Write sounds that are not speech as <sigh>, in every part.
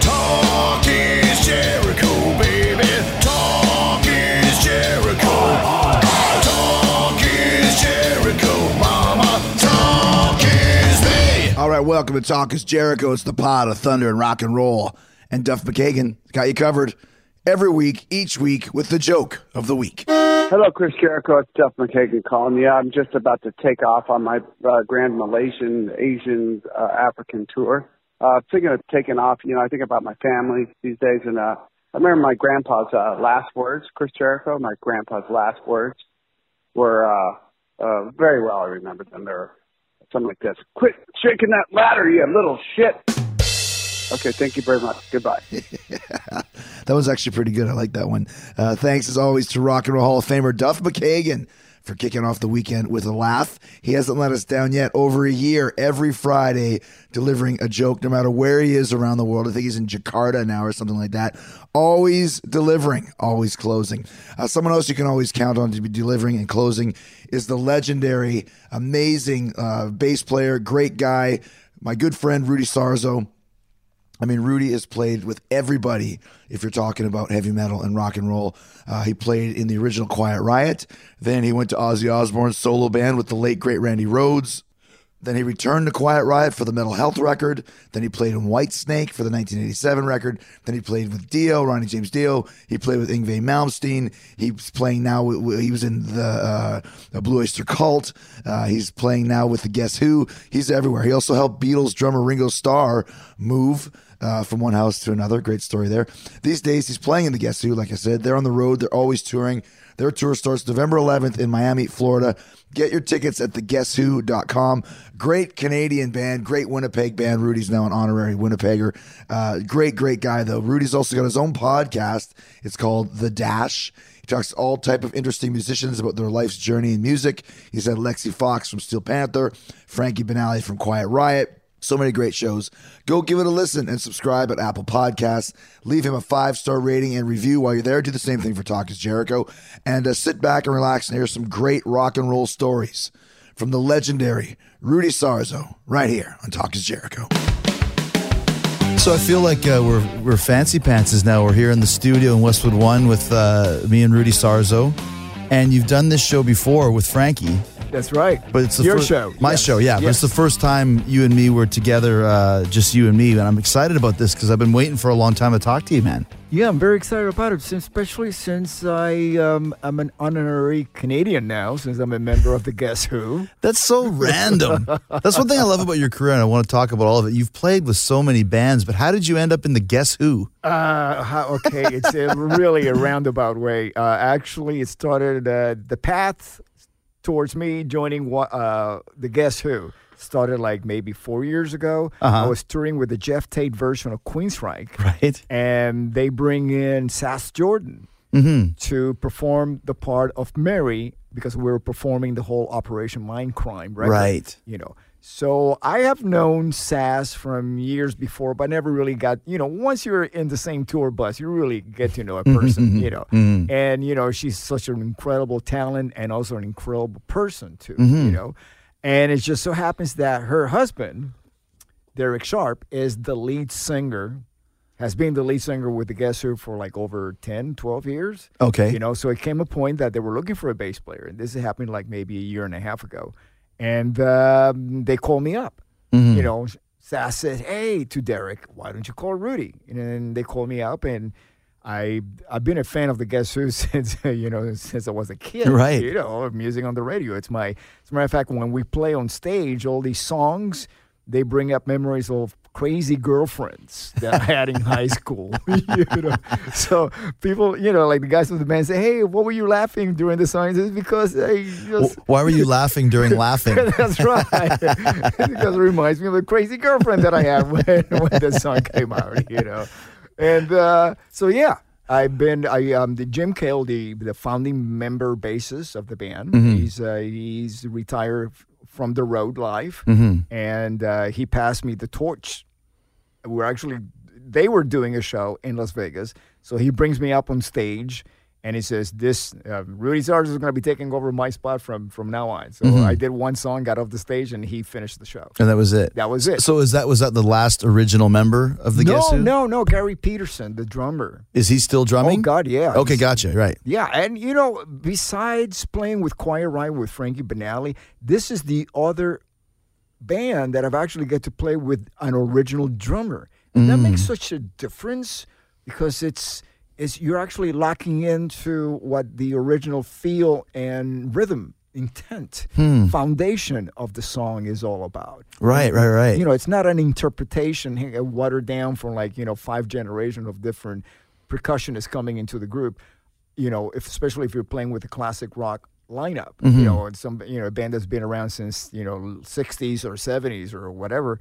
Talk is Jericho, baby. Talk is Jericho. Talk is Jericho, mama. Talk is me. All right, welcome to Talk is Jericho. It's the pod of thunder and rock and roll. And Duff McKagan got you covered every week, each week, with the joke of the week. Hello, Chris Jericho. It's Duff McKagan calling you. I'm just about to take off on my uh, Grand Malaysian Asian uh, African tour. Uh, thinking of taking off, you know, I think about my family these days, and uh, I remember my grandpa's uh, last words, Chris Jericho. My grandpa's last words were uh, uh, very well. I remember them. They're something like this: "Quit shaking that ladder, you little shit." Okay, thank you very much. Goodbye. <laughs> That was actually pretty good. I like that one. Uh, thanks, as always, to Rock and Roll Hall of Famer Duff McKagan for kicking off the weekend with a laugh. He hasn't let us down yet. Over a year, every Friday, delivering a joke, no matter where he is around the world. I think he's in Jakarta now or something like that. Always delivering, always closing. Uh, someone else you can always count on to be delivering and closing is the legendary, amazing uh, bass player, great guy, my good friend Rudy Sarzo. I mean, Rudy has played with everybody if you're talking about heavy metal and rock and roll. Uh, he played in the original Quiet Riot. Then he went to Ozzy Osbourne's solo band with the late, great Randy Rhoads. Then he returned to Quiet Riot for the Mental Health record. Then he played in Whitesnake for the 1987 record. Then he played with Dio, Ronnie James Dio. He played with Yngwie Malmsteen. He's playing now. He was in the, uh, the Blue Oyster Cult. Uh, he's playing now with the Guess Who. He's everywhere. He also helped Beatles drummer Ringo Starr move uh, from one house to another. Great story there. These days, he's playing in the Guess Who. Like I said, they're on the road. They're always touring. Their tour starts November 11th in Miami, Florida. Get your tickets at theguesswho.com. Great Canadian band, great Winnipeg band. Rudy's now an honorary Winnipegger. Uh, great, great guy though. Rudy's also got his own podcast. It's called The Dash. He talks to all type of interesting musicians about their life's journey in music. He's had Lexxi Foxx from Steel Panther, Frankie Banali from Quiet Riot. So many great shows. Go give it a listen and subscribe at Apple Podcasts. Leave him a five star rating and review while you're there. Do the same thing for Talk is Jericho. And uh, sit back and relax and hear some great rock and roll stories from the legendary Rudy Sarzo right here on Talk is Jericho. So I feel like uh, we're we're fancy pantses now. We're here in the studio in Westwood One with uh, me and Rudy Sarzo, and you've done this show before with Frankie. That's right. But it's the Your fir- show. my Yes. show, yeah. But it's the first time you and me were together, uh, just you and me, and I'm excited about this because I've been waiting for a long time to talk to you, man. Yeah, I'm very excited about it, especially since I um, I'm an honorary Canadian now, since I'm a member of the Guess Who. That's so random. That's one thing I love about your career, and I want to talk about all of it. You've played with so many bands, but how did you end up in the Guess Who? Uh, how, okay, it's a really a roundabout way. Uh, actually, it started uh, the path towards me joining uh, the Guess Who started like maybe four years ago. Uh-huh. I was touring with the Geoff Tate version of Queensryche, Right? and they bring in Sass Jordan Mm-hmm. to perform the part of Mary because we were performing the whole Operation Mindcrime, right? Right. You know. So I have known Sass from years before, but never really got, you know, once you're in the same tour bus, you really get to know a mm-hmm, person, mm-hmm, you know. Mm-hmm. And, you know, she's such an incredible talent and also an incredible person, too, you know. And it just so happens that her husband, Derek Sharp, is the lead singer, has been the lead singer with the Guess Who for like over 10, 12 years. Okay. You know, so it came a point that they were looking for a bass player. And this is happening like maybe a year and a half ago. And um, they called me up. You know, Sass said, "Hey, to Derek, why don't you call Rudy?" And then they called me up, and I I've been a fan of the Guess Who <laughs> since you know since I was a kid. Right. You know, music on the radio. It's my. As a matter of fact, when we play on stage, all these songs they bring up memories of crazy girlfriends that I had in high school. <laughs> you know, so people, you know, like the guys from the band say, "Hey, what were you laughing during the song?" It's because I just. Why were you laughing during laughing? <laughs> That's right. because <laughs> it reminds me of the crazy girlfriend that I had when, when the song came out, you know. And uh, so, yeah, I've been, I um, the Jim Kale, the, the founding member bassist of the band. He's uh, he's retired from the road life, and uh, he passed me the torch. We're actually, they were doing a show in Las Vegas, so he brings me up on stage. And he says, "This uh, Rudy Sargent is going to be taking over my spot from from now on." So I did one song, got off the stage, and he finished the show. And that was it. That was it. So is that was that the last original member of the no, Guess Who? no, no. Garry Peterson, the drummer. Is he still drumming? Oh God, yeah. Okay, gotcha. Right. Yeah, and you know, besides playing with Quiet Riot with Frankie Banali, this is the other band that I've actually get to play with an original drummer, and that makes mm. such a difference because it's it's you're actually locking into what the original feel and rhythm intent hmm. foundation of the song is all about Right, right, right. you know, it's not an interpretation watered down from like you know five generations of different percussionists coming into the group. You know, if especially if you're playing with a classic rock lineup, you know, and some you know a band that's been around since you know 60s or 70s or whatever.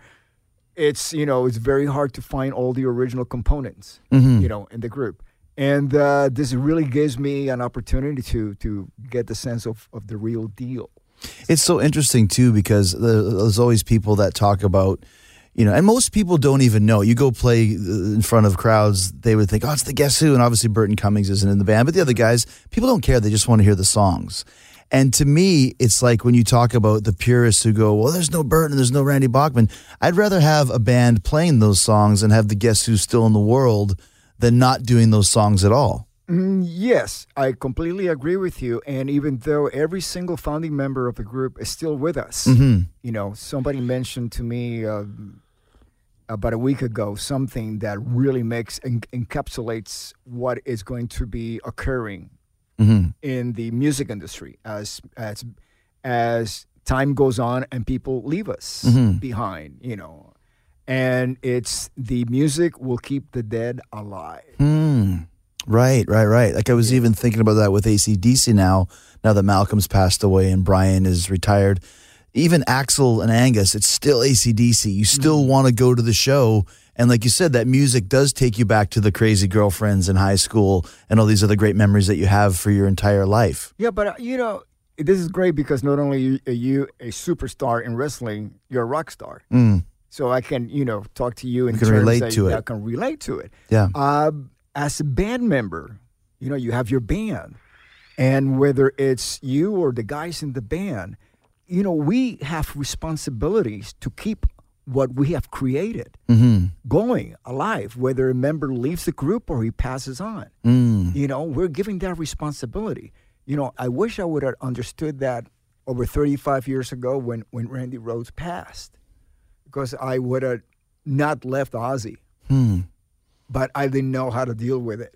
It's you know it's very hard to find all the original components, you know, in the group. And uh, this really gives me an opportunity to to get the sense of, of the real deal. It's so interesting too because there's always people that talk about, you know, and most people don't even know. You go play uh, in front of crowds, they would think, oh, it's the Guess Who, and obviously Burton Cummings isn't in the band, but the other guys, people don't care. They just want to hear the songs. And to me, it's like when you talk about the purists who go, well, there's no Burton, and there's no Randy Bachman. I'd rather have a band playing those songs and have the Guess Who still in the world than not doing those songs at all. Mm, Yes, I completely agree with you. And even though every single founding member of the group is still with us, you know, somebody mentioned to me uh, about a week ago something that really makes en- encapsulates what is going to be occurring mm-hmm. in the music industry as as as time goes on and people leave us mm-hmm. behind. You know, and it's the music will keep the dead alive. Hmm. Right, right, right. Like I was even thinking about that with ACDC now, now that Malcolm's passed away and Brian is retired. Even Axl and Angus, it's still ACDC. You still Mm-hmm. want to go to the show. And like you said, that music does take you back to the crazy girlfriends in high school and all these other great memories that you have for your entire life. Yeah, but uh, you know, this is great because not only are you a superstar in wrestling, you're a rock star. So I can, you know, talk to you and Mm. can relate that to it. I can relate to it. Yeah. Uh, as a band member, you know, you have your band, and whether it's you or the guys in the band, you know, we have responsibilities to keep what we have created mm-hmm. going alive. Whether a member leaves the group or he passes on, mm. you know, we're giving that responsibility. You know, I wish I would have understood that over 35 years ago when when Randy Rhoads passed, because I would have not left Ozzy hmm. but I didn't know how to deal with it.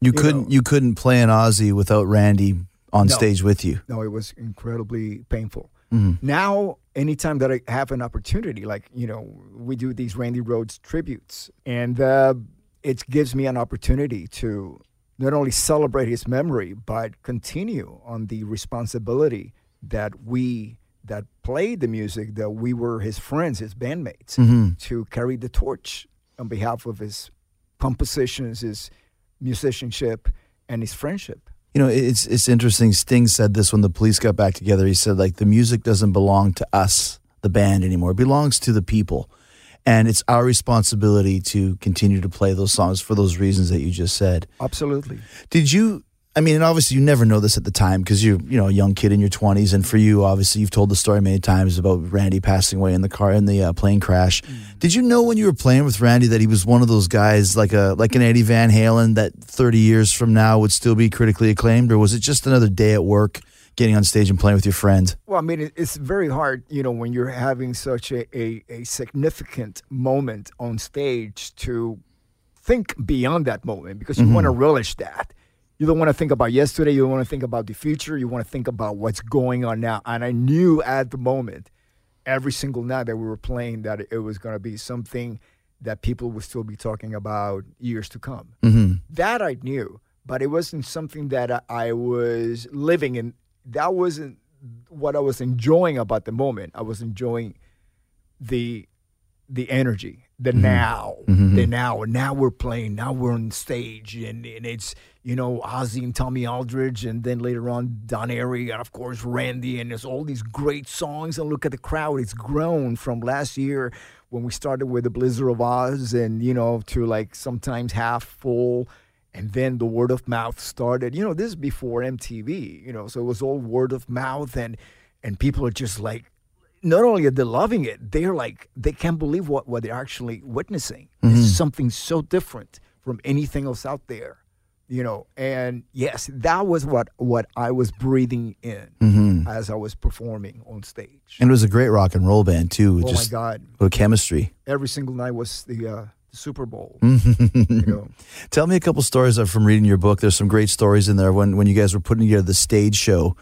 You couldn't know. you couldn't play an Ozzy without Randy on No. stage with you. No, it was incredibly painful. Mm-hmm. Now, anytime that I have an opportunity, like you know, we do these Randy Rhoads tributes, and uh, it gives me an opportunity to not only celebrate his memory, but continue on the responsibility that we that played the music that we were his friends, his bandmates, Mm-hmm. to carry the torch on behalf of his compositions, his musicianship, and his friendship. You know, it's it's interesting. Sting said this when the police got back together. He said like the music doesn't belong to us, the band anymore. It belongs to the people. And it's our responsibility to continue to play those songs for those reasons that you just said. Absolutely. Did you I mean, and obviously you never know this at the time because you're, you know, a young kid in your 20s and for you obviously you've told the story many times about Randy passing away in the car in the uh, plane crash. Did you know when you were playing with Randy that he was one of those guys like a like an Eddie Van Halen that 30 years from now would still be critically acclaimed or was it just another day at work getting on stage and playing with your friend? Well, I mean, it's very hard, you know, when you're having such a, a, a significant moment on stage to think beyond that moment because you want to relish that. You don't want to think about yesterday. You don't want to think about the future. You want to think about what's going on now. And I knew at the moment, every single night that we were playing, that it was going to be something that people would still be talking about years to come. Mm-hmm. That I knew, but it wasn't something that I- I was living in. That wasn't what I was enjoying about the moment. I was enjoying the the energy, the mm-hmm. now, mm-hmm. the now. And now we're playing. Now we're on stage, and, and it's you know Ozzy and Tommy Aldridge, and then later on Don Airey, and of course Randy, and there's all these great songs. And look at the crowd; it's grown from last year when we started with the Blizzard of Ozz, and you know to like sometimes half full. And then the word of mouth started. You know, this is before MTV. You know, so it was all word of mouth, and and people are just like not only are they loving it, they're like they can't believe what, what they're actually witnessing. It's something so different from anything else out there, you know. And yes, that was what what I was breathing in as I was performing on stage. And it was a great rock and roll band too. oh just my God, what chemistry. every single night was the, uh, the Super Bowl. Mm-hmm. <laughs> you know. Tell me a couple stories from reading your book. There's some great stories in there when when you guys were putting together the stage show,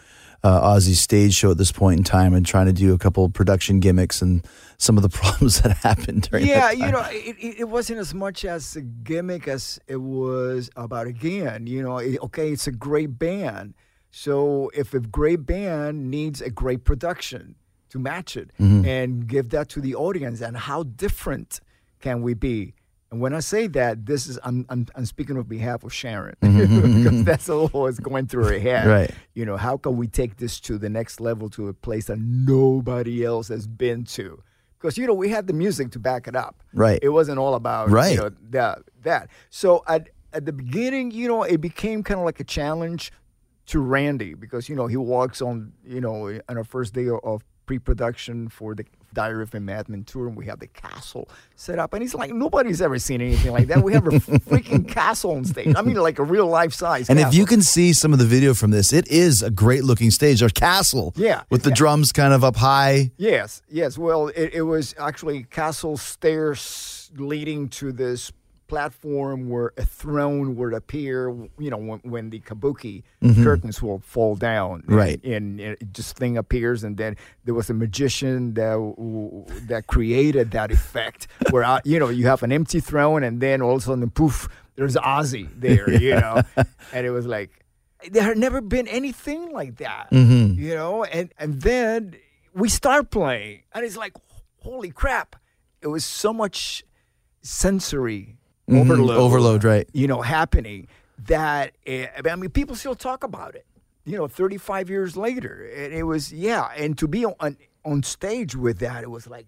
uh, Ozzy's stage show at this point in time, and trying to do a couple production gimmicks and some of the <laughs> problems that happened during. yeah, you know, it, it wasn't as much as a gimmick as it was about again. You know, it- okay, it's a great band. So if a great band needs a great production to match it and give that to the audience, and how different can we be? And when I say that, this is I'm I'm, I'm speaking on behalf of Sharon mm-hmm, <laughs> mm-hmm, because mm-hmm. that's all what's going through her head. Right. You know, how can we take this to the next level to a place that nobody else has been to? Because you know we had the music to back it up. Right. It wasn't all about Right. you know, that that. So at at the beginning, you know, it became kind of like a challenge to Randy because you know he walks on you know on our first day of- of pre-production for the Diary of a Madman tour, and we have the castle set up, and it's like, nobody's ever seen anything like that. We have a <laughs> freaking castle on stage. I mean, like a real life size. And if you can see some of the video from this, it is a great looking stage, a castle. Yeah, With the yeah. drums kind of up high. Yes, yes. Well, it, it was actually castle stairs leading to this platform where a throne would appear. You know, when, when the kabuki curtains will fall down, Right. And, it just thing appears, and then there was a magician that that created that effect, where uh, you know you have an empty throne, and then all of a sudden, poof, there's Ozzy there. You know, and it was like there had never been anything like that. You know, and and then we start playing, and it's like, holy crap! It was so much sensory Mm-hmm. overload, right. You know, happening that eh, I mean, people still talk about it. You know, 35 years later, and it was yeah, and to be on on stage with that, it was like.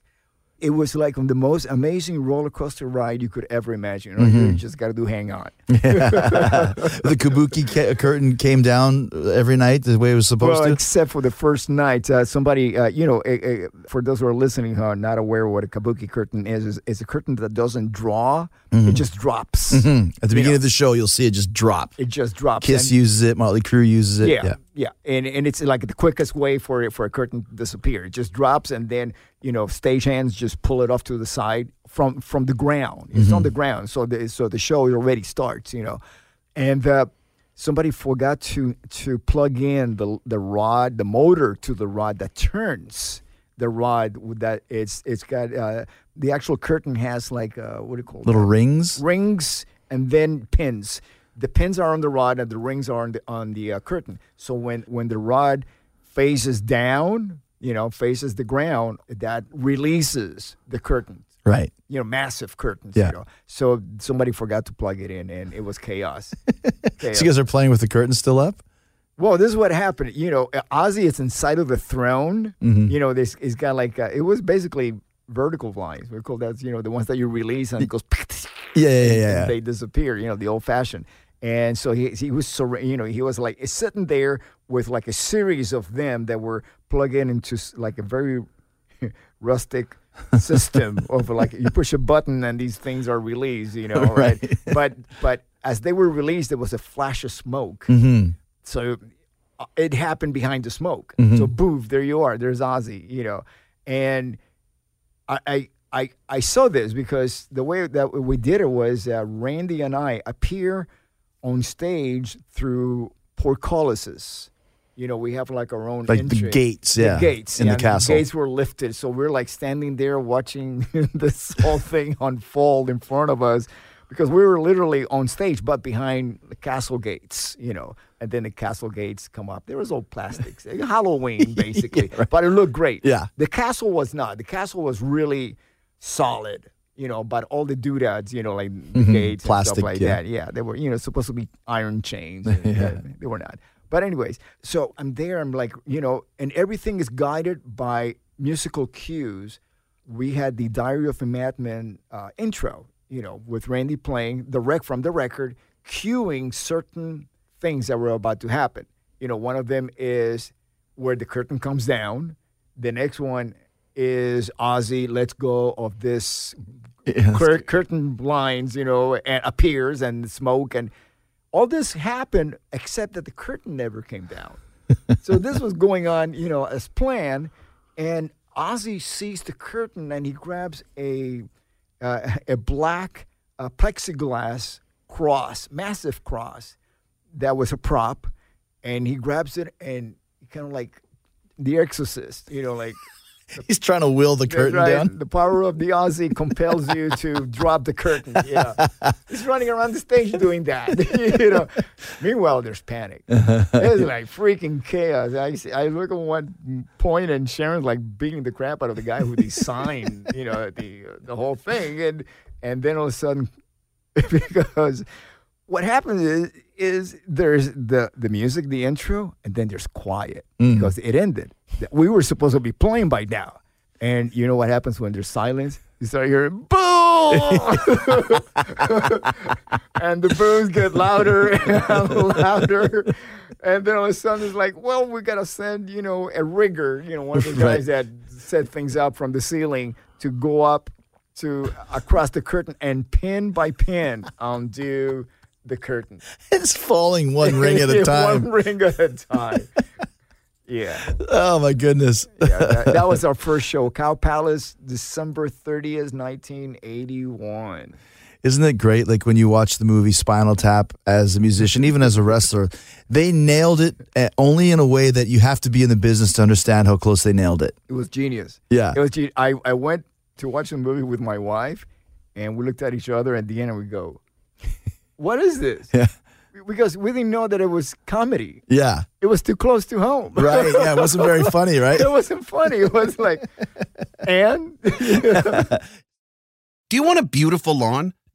It was like the most amazing roller coaster ride you could ever imagine. You, know, Mm-hmm. you just got to do hang on. <laughs> the kabuki ca- curtain came down every night the way it was supposed well, to. except for the first night, uh, somebody, uh, you know, uh, uh, for those who are listening who are not aware what a kabuki curtain is, is, is a curtain that doesn't draw; it just drops. Mhm. At the beginning know. of the show, you'll see it just drop. It just drops. Kiss and- uses it. Motley Crue uses it. yeah, yeah, and and it's like the quickest way for it for a curtain to disappear. It just drops, and then you know, stagehands just pull it off to the side from from the ground. It's on the ground, so the so the show already starts. You know, and uh, somebody forgot to to plug in the the rod, the motor to the rod that turns the rod with that it's it's got uh, the actual curtain has like uh, what do you call Little that? rings. rings and then pins. The pins are on the rod and the rings are on the on the uh, curtain. So when when the rod faces down, you know, faces the ground, that releases the curtain. Right. You know, massive curtains. Yeah. You know? So somebody forgot to plug it in, and it was chaos. chaos. <laughs> So you guys are playing with the curtain still up? Well, this is what happened. You know, Ozzy is inside of the throne. Mm-hmm. You know, this is got like uh, it was basically vertical lines. We call that you know the ones that you release and it goes. Yeah, yeah, yeah. They disappear. You know, the old fashioned. And so he he was so you know he was like sitting there with like a series of them that were plugged in into like a very <laughs> rustic system <laughs> of like you push a button and these things are released. You know, <laughs> right? but but as they were released, there was a flash of smoke. Mm-hmm. So uh, it happened behind the smoke. Mm-hmm. So boof, there you are. There's Ozzy, you know, and I. I I, I saw this because the way that we did it was uh, Randy and I appear on stage through portcullises. You know, we have like our own Like the entry. gates, The yeah, gates in the yeah, castle. gates were lifted, so we're like standing there watching <laughs> this whole thing unfold in front of us because we were literally on stage, but behind the castle gates. You know, and then the castle gates come up. There was all plastics, <laughs> Halloween basically, but it looked great. Yeah. the castle was not. The castle was really solid. You know, but all the doodads, you know, like the gates Mm-hmm. Plastic, stuff like yeah. that. Yeah, they were, you know, supposed to be iron chains. <laughs> and, uh, they were not. But anyways, so I'm there. I'm like, you know, and everything is guided by musical cues. We had the Diary of a Madman uh, intro, you know, with Randy playing the rec from the record, cueing certain things that were about to happen. You know, one of them is where the curtain comes down. The next one is Ozzy lets go of this cur- curtain blinds, you know, and appears and smoke and all this happened except that the curtain never came down. <laughs> so this was going on, you know, as planned, and Ozzy sees the curtain and he grabs a uh, a black uh, plexiglass cross, massive cross, that was a prop, and he grabs it and kind of like the Exorcist, you know, like <laughs> He's trying to will the that's curtain right. down. The power of the Ozzy compels you <laughs> to drop the curtain. Yeah, he's running around the stage doing that. <laughs> you know. Meanwhile, there's panic. It's like freaking chaos. I see, I look at one point and Sharon's like beating the crap out of the guy who designed, you know, the the whole thing, and and then all of a sudden, because what happens is is there's the the music, the intro, and then there's quiet mm-hmm. because it ended. We were supposed to be playing by now, and you know what happens when there's silence? You start hearing boom, <laughs> and the booms get louder <laughs> and louder, and then all of a sudden it's like, well, we gotta send you know a rigger, you know, one of the <laughs> Right. guys that set things up from the ceiling to go up to across the curtain and pin by pin undo the curtain. <laughs> It's falling one ring at a <laughs> time. One ring at a time. <laughs> yeah. Oh my goodness. yeah that, that was our first show, Cow Palace, December 30th, 1981. Isn't it great? Like when you watch the movie Spinal Tap as a musician, even as a wrestler, they nailed it uh, only in a way that you have to be in the business to understand how close they nailed it. It was genius. Yeah. It was. Ge- I I went to watch the movie with my wife, and we looked at each other at the end, and we go, "What is this?" Yeah. Because we didn't know that it was comedy. Yeah. It was too close to home. Right. Yeah. It wasn't very <laughs> funny, right? it wasn't funny. It was like, <laughs> and Do you want a beautiful lawn?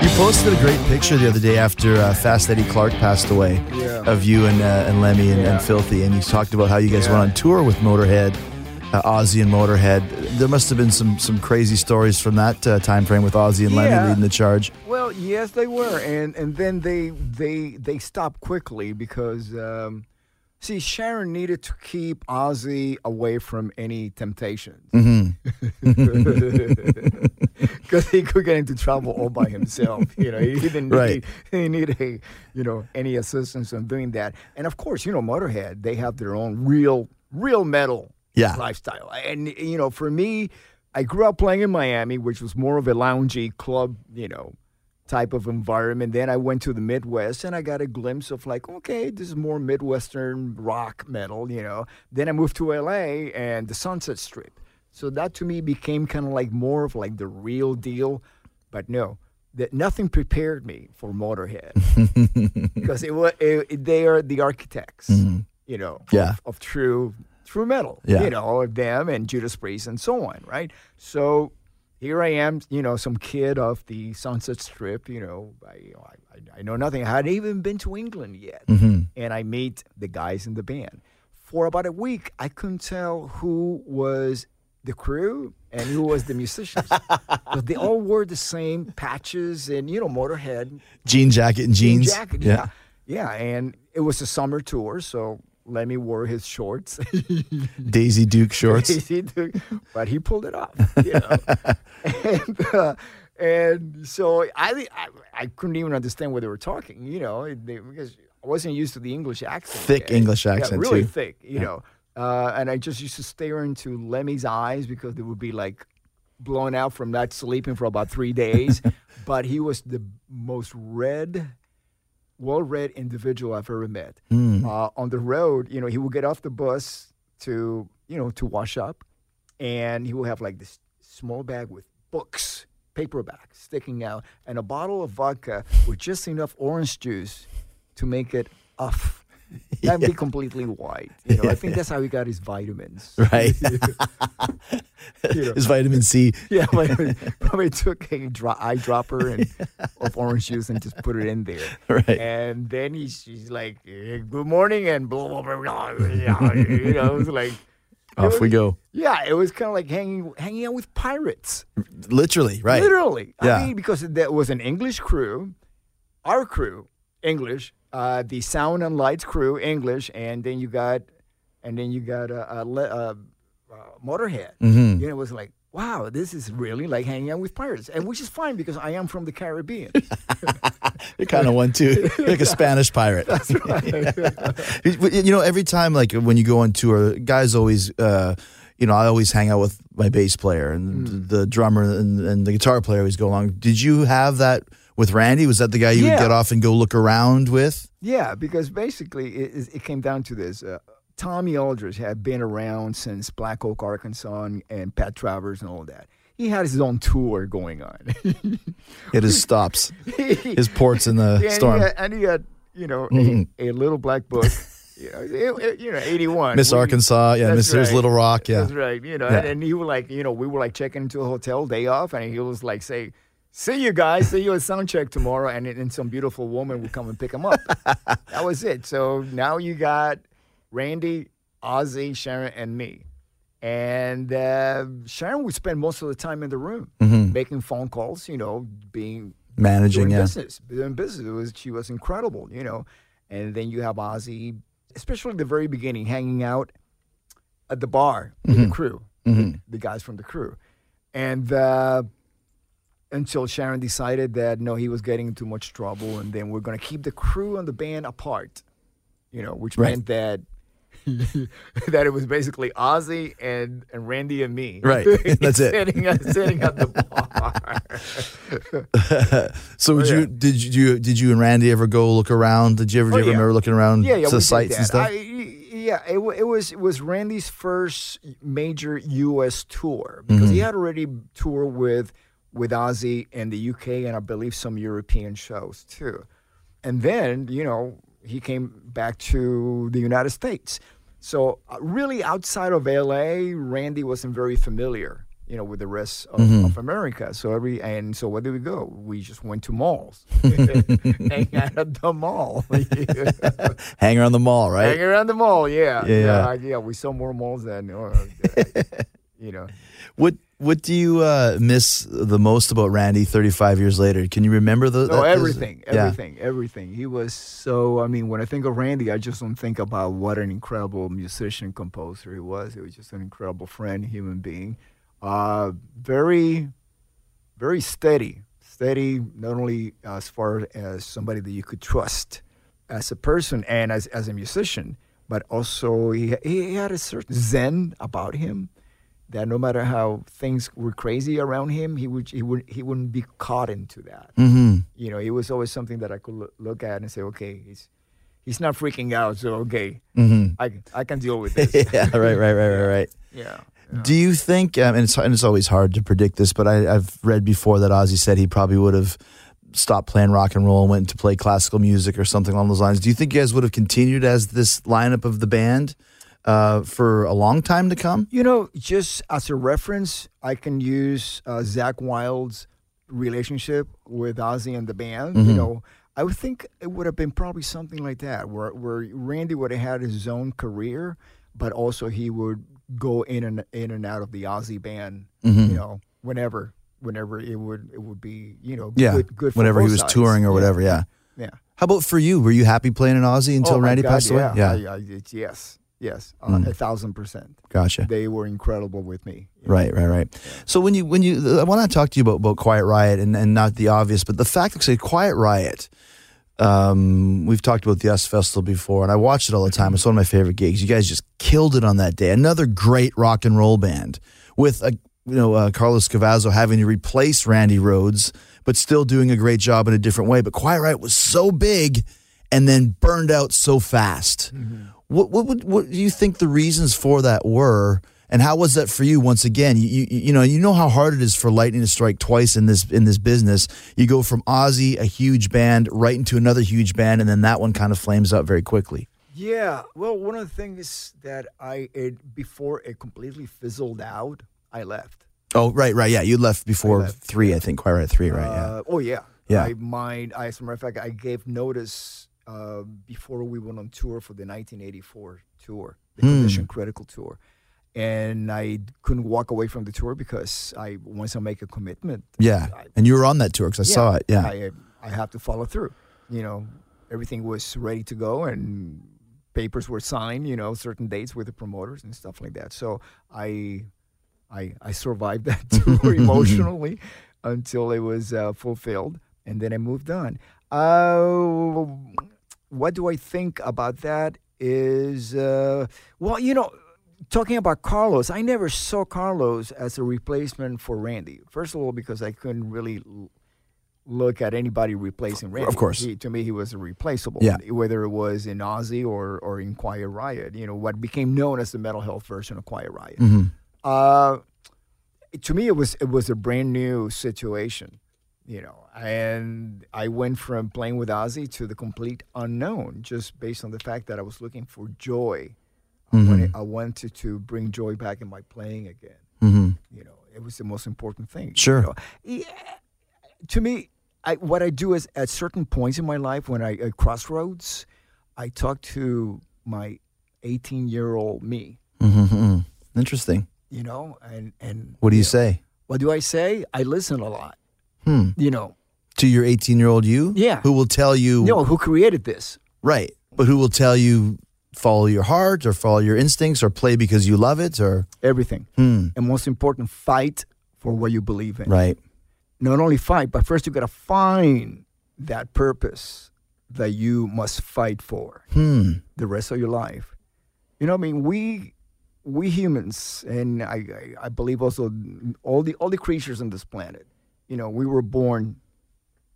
You posted a great picture the other day after uh, Fast Eddie Clarke passed away Yeah. of you and, uh, and Lemmy and, Yeah. and Philthy, and you talked about how you guys Yeah. went on tour with Motorhead, uh, Ozzy and Motorhead. There must have been some some crazy stories from that uh, time frame with Ozzy and Lemmy leading the charge. well, yes, they were, and and then they they they stopped quickly because. Um, See, Sharon needed to keep Ozzy away from any temptations. <laughs> <laughs> Because <laughs> he could get into trouble all by himself. You know, he didn't Right. need, he need a, you know, any assistance in doing that. And of course, you know, Motorhead, they have their own real, real metal Yeah. lifestyle. And, you know, for me, I grew up playing in Miami, which was more of a loungy club, you know, type of environment. Then I went to the Midwest and I got a glimpse of like, okay, this is more Midwestern rock metal, you know. Then I moved to LA and the Sunset Strip. So that to me became kind of like more of like the real deal. But no, that nothing prepared me for Motorhead <laughs> because it was it, they are the architects, you know, Mm-hmm. Yeah. of, of true true metal, Yeah. you know, of them and Judas Priest and so on, right? So here I am, you know, some kid off the Sunset Strip. You know, I, you know, I, I- I know nothing. I hadn't even been to England yet, and I meet the guys in the band. For about a week, I couldn't tell who was the crew and who was the musicians. <laughs> but they all wore the same patches and you know, Motorhead Jean jacket and jean jeans. jacket. Yeah. yeah, and it was a summer tour, so Lemmy wore his shorts. <laughs> Daisy Duke shorts. <laughs> He did, but he pulled it off. You know? and, uh, and so I, I I couldn't even understand what they were talking. You know, they, because I wasn't used to the English accent. Thick Yeah, English yeah, accent, really too. thick. You know, uh, and I just used to stare into Lemmy's eyes because they would be like blown out from not sleeping for about three days. <laughs> but he was the most red well-read individual I've ever met. Hmm. Uh, on the road, you know, he would get off the bus to, you know, to wash up, and he would have like this small bag with books, paperback sticking out, and a bottle of vodka with just enough orange juice to make it off. <laughs> That'd be completely white. You know, I think that's how he got his vitamins. <laughs> Right. <laughs> You know. His vitamin C. Yeah, like, probably took a dro- eyedropper and of orange juice and just put it in there. Right. And then he's, like, "Good morning," and blah blah blah. blah you know, it was like, Off we go. yeah, it was kind of like hanging hanging out with pirates, Literally, right. literally. Yeah. I mean, because there was an English crew, our crew, English, uh, the sound and lights crew, English, and then you got, and then you got a, a, a, uh Motorhead. Mhm. You know, it was like, wow, this is really like hanging out with pirates, and which is fine because I am from the Caribbean. <laughs> You're kind of one too. Like a Spanish pirate. <laughs> You- you know, every time like when you go on tour, guys always, uh, you know, I always hang out with my bass player and Mm. the drummer and, and the guitar player always go along. Did you have that with Randy? Was that the guy you Yeah. would get off and go look around with? yeah, because basically it, it- came down to this. Uh, Tommy Aldridge had been around since Black Oak, Arkansas, and, and Pat Travers and all that. He had his own tour going on. It is stops. <laughs> His ports in the Yeah, storm. And he had, and he had you know, Mhm. a, a little black book. you, know, it- it- you know, 81. Miss We- Arkansas, yeah, Miss right. Little Rock, yeah. That's right. You know, Yeah. and, and he was like, you know, we were like checking into a hotel day off, and he was like, say, see you guys, see you at sound check tomorrow, and then some beautiful woman would come and pick him up. <laughs> that was it. So now you got Randy, Ozzy, Sharon, and me. And uh, Sharon would spend most of the time in the room Mhm. making phone calls, you know, being Managing, doing yeah. business, doing business. It was she was incredible, you know. And then you have Ozzy, especially the very beginning, hanging out at the bar with Mm-hmm. the crew, the guys from the crew, and uh, until Sharon decided that no, he was getting in too much trouble, and then we're gonna keep the crew and the band apart, you know, which Right. meant that. <laughs> that it was basically Ozzy and, and Randy and me. Right. <laughs> <laughs> That's it. sitting, at- sitting at the bar. So would Oh, yeah. you did you did you and Randy ever go look around? Did you ever, Oh, do you yeah. remember looking around yeah, yeah, to the sites and stuff? I, yeah, it, it was it was Randy's first major U.S. tour because Mm-hmm. he had already toured with with Ozzy in the U.K. and I believe some European shows too. And then you know he came back to the United States. So uh, really, outside of L.A., Randy wasn't very familiar. You know, with the rest of, Mm-hmm. of America. So every and so where did we go? We just went to malls, <laughs> hang out at the mall. <laughs> Hang around the mall, right? Hang around the mall, yeah. Yeah, yeah. yeah, we saw more malls than, uh, <laughs> you know. What what do you uh, miss the most about Randy 35 years later? Can you remember the No, that- everything, yeah. everything, everything. He was so, I mean, when I think of Randy, I just don't think about what an incredible musician, composer he was. He was just an incredible friend, human being. Uh, very, very steady. Steady, not only as far as somebody that you could trust as a person and as, as a musician, but also he, he had a certain zen about him that no matter how things were crazy around him, he would he would he wouldn't be caught into that. Mm-hmm. You know, it was always something that I could loo- look at and say, okay, he's he's not freaking out, so okay, Mm-hmm. I I can deal with this. <laughs> yeah, right, right, right, right, <laughs> right. yeah. Do you think, um, and, it's, and it's always hard to predict this, but I, I've read before that Ozzy said he probably would have stopped playing rock and roll and went to play classical music or something along those lines. Do you think you guys would have continued as this lineup of the band? Uh, for a long time to come? You know, just as a reference, I can use uh, Zakk Wylde's relationship with Ozzy and the band. Mm-hmm. You know, I would think it would have been probably something like that, where where Randy would have had his own career, but also he would go in and in and out of the Ozzy band. Mm-hmm. You know, whenever whenever it would it would be you know Yeah, good, good for whenever he was sides. touring or Yeah, whatever. Yeah. yeah. How about for you? Were you happy playing in Ozzy until Oh, Randy God, passed away? Yeah, I- I- yes, yes, uh, Mm. a thousand percent. Gotcha. They were incredible with me. you know. Right, right, right. So when you when you I want to talk to you about, about Quiet Riot and, and not the obvious, but the fact that say Quiet Riot. Um, we've talked about the US Festival before, and I watched it all the time. It's one of my favorite gigs. You guys just killed it on that day. Another great rock and roll band with a you know uh, Carlos Cavazo having to replace Randy Rhoads, but still doing a great job in a different way. But Quiet Riot was so big and then burned out so fast. What what would what do you think the reasons for that were? And how was that for you? Once again, you, you you know you know how hard it is for lightning to strike twice in this in this business. You go from Ozzy, a huge band, right into another huge band, and then that one kind of flames out very quickly. Yeah, well, one of the things that I it before it completely fizzled out, I left. Oh, right, right, yeah. You left before left, three, I think. Quiet Riot, three, right? Yeah. Uh, oh yeah, Yeah. I mind. I, as a matter of fact, I gave notice uh, before we went on tour for the 1984 tour, the Hmm. Condition Critical tour, and I couldn't walk away from the tour because I once I make a commitment, Yeah, I- and you were on that tour because I saw it. Yeah, I I have to follow through. You know, everything was ready to go and papers were signed. You know, certain dates with the promoters and stuff like that. So I I I survived <laughs> that tour <laughs> emotionally until it was uh, fulfilled, and then I moved on. Uh, what do I think about that? Is uh, well, you know. Talking about Carlos, I never saw Carlos as a replacement for Randy. First of all, because I couldn't really l- look at anybody replacing Randy. Of course. He- to me, he was replaceable. Yeah. Whether it was in Ozzy or, or in Quiet Riot, you know, what became known as the mental health version of Quiet Riot. Mm-hmm. Uh, to me, it was it was a brand new situation, you know, and I went from playing with Ozzy to the complete unknown, just based on the fact that I was looking for joy. I, wanted, I wanted to bring joy back in my playing again. Mm-hmm. You know, it was the most important thing. you Sure. know. Yeah, to me, I, what I do is at certain points in my life, when I at crossroads, I talk to my 18 year old me. Mm-hmm. Interesting. You know, and and What do you say what do I say? I listen a lot. Hmm. You know, to your 18 year old you? Yeah. Who will tell you, know who created this? right, but who will tell you follow your heart or follow your instincts or play because you love it or, Everything, hmm, and most important, fight for what you believe in. right. Not only fight, but first you gotta find that purpose that you must fight for Hmm. the rest of your life. You know, what I mean, we we humans, and I, I I believe also all the all the creatures on this planet. You know, we were born.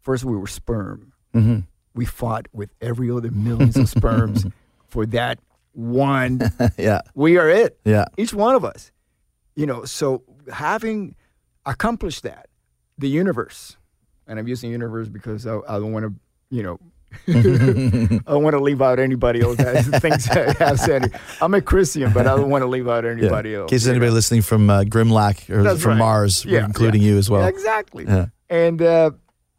First, we were sperm. Mm-hmm. We fought with every other millions of sperms <laughs> for that one. <laughs> yeah. We are it. Yeah. Each one of us. You know, so having accomplished that, the universe, and I'm using universe because I, I don't want to, you know, <laughs> I don't want to leave out anybody else that thinks I <laughs> have said. I'm a Christian, but I don't want to leave out Yeah. anybody In case anybody know? listening from uh, Grimlock or That's from right. Mars, Yeah, including yeah. you as well. Exactly. And uh,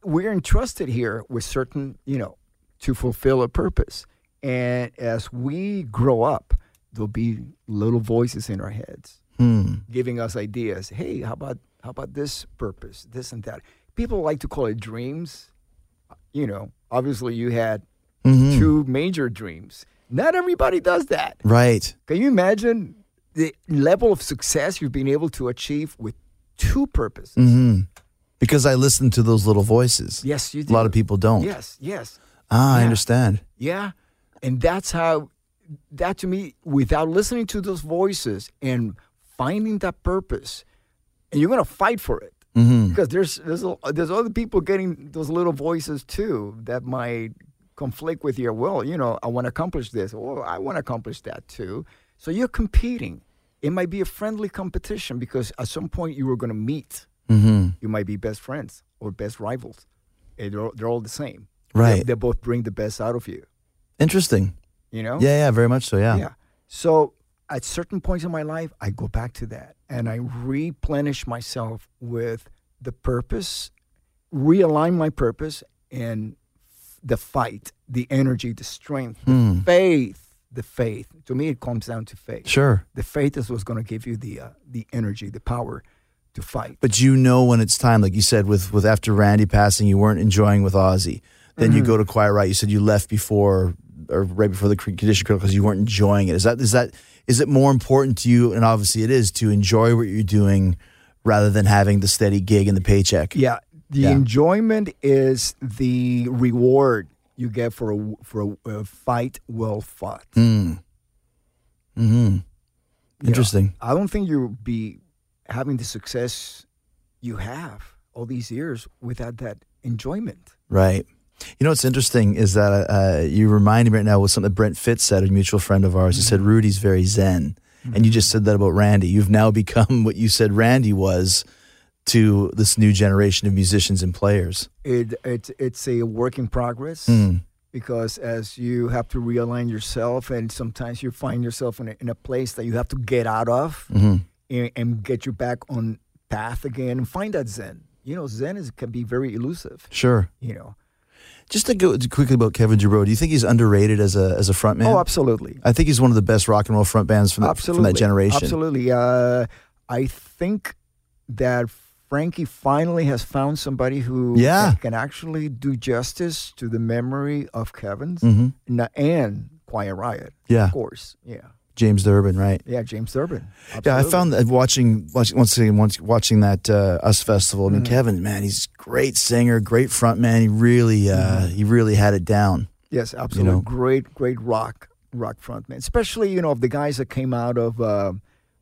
we're entrusted here with certain, you know, to fulfill a purpose. And as we grow up, there'll be little voices in our heads Hmm. giving us ideas. Hey, how about how about this purpose, this and that? People like to call it dreams. You know, obviously you had Mhm. two major dreams. Not everybody does that. Right. Can you imagine the level of success you've been able to achieve with two purposes? hmm Because I listen to those little voices. Yes, you A lot of people don't. Yes, yes. Ah, I understand. Yeah. And that's how, that to me, without listening to those voices and finding that purpose, and you're going to fight for it. Hmm Because there's, there's, a- there's other people getting those little voices too that might conflict with your will. You know, I want to accomplish this, or I want to accomplish that too. So you're competing. It might be a friendly competition because at some point you were going to meet. hmm You might be best friends or best rivals. They're, all- they're all the same. Right. They, they both bring the best out of you. Interesting. You know? Yeah, yeah, very much so. Yeah. Yeah. So at certain points in my life, I go back to that and I replenish myself with the purpose, realign my purpose, and the fight, the energy, the strength, the faith. The faith. To me, it comes down to faith. Sure. The faith is what's going to give you the uh, the energy, the power to fight. But you know when it's time, like you said, with with after Randy passing, you weren't enjoying with Ozzy. Then you go to Quiet Riot. You said you left before or right before the condition critical because you weren't enjoying it. Is that is that is it more important to you? And obviously it is to enjoy what you're doing rather than having the steady gig and the paycheck. Yeah, the Yeah. enjoyment is the reward you get for a for a, a fight well fought. Mm. Hmm. Interesting. I don't think you'll be having the success you have all these years without that enjoyment. Right. You know what's interesting is that uh, you reminded me right now with something that Brent Fitz said, a mutual friend of ours. He said Rudy's very zen, and you just said that about Randy. You've now become <laughs> what you said Randy was to this new generation of musicians and players. It, it it's a work in progress Hmm. because as you have to realign yourself, and sometimes you find yourself in a, in a place that you have to get out of Mm-hmm. and, and get you back on path again and find that zen. You know, zen is can be very elusive. Sure. You know. Just to go quickly about Kevin DuBrow, do you think he's underrated as a as a frontman? Oh, absolutely. I think he's one of the best rock and roll front bands from, the, from that generation. Absolutely. Uh, I think that Frankie finally has found somebody who Yeah. can, actually do justice to the memory of Kevin's Mhm. and, and Quiet Riot. Yeah. Of course. Yeah. James Durbin, right? Yeah, James Durbin. Yeah, I found that watching, watching once again once, watching that uh, US Festival. I mean, Kevin, man, he's a great singer, great front man. He really, uh, Mm-hmm. he really had it down. Yes, absolutely. know. Great, great rock rock front man. Especially, you know, of the guys that came out of uh,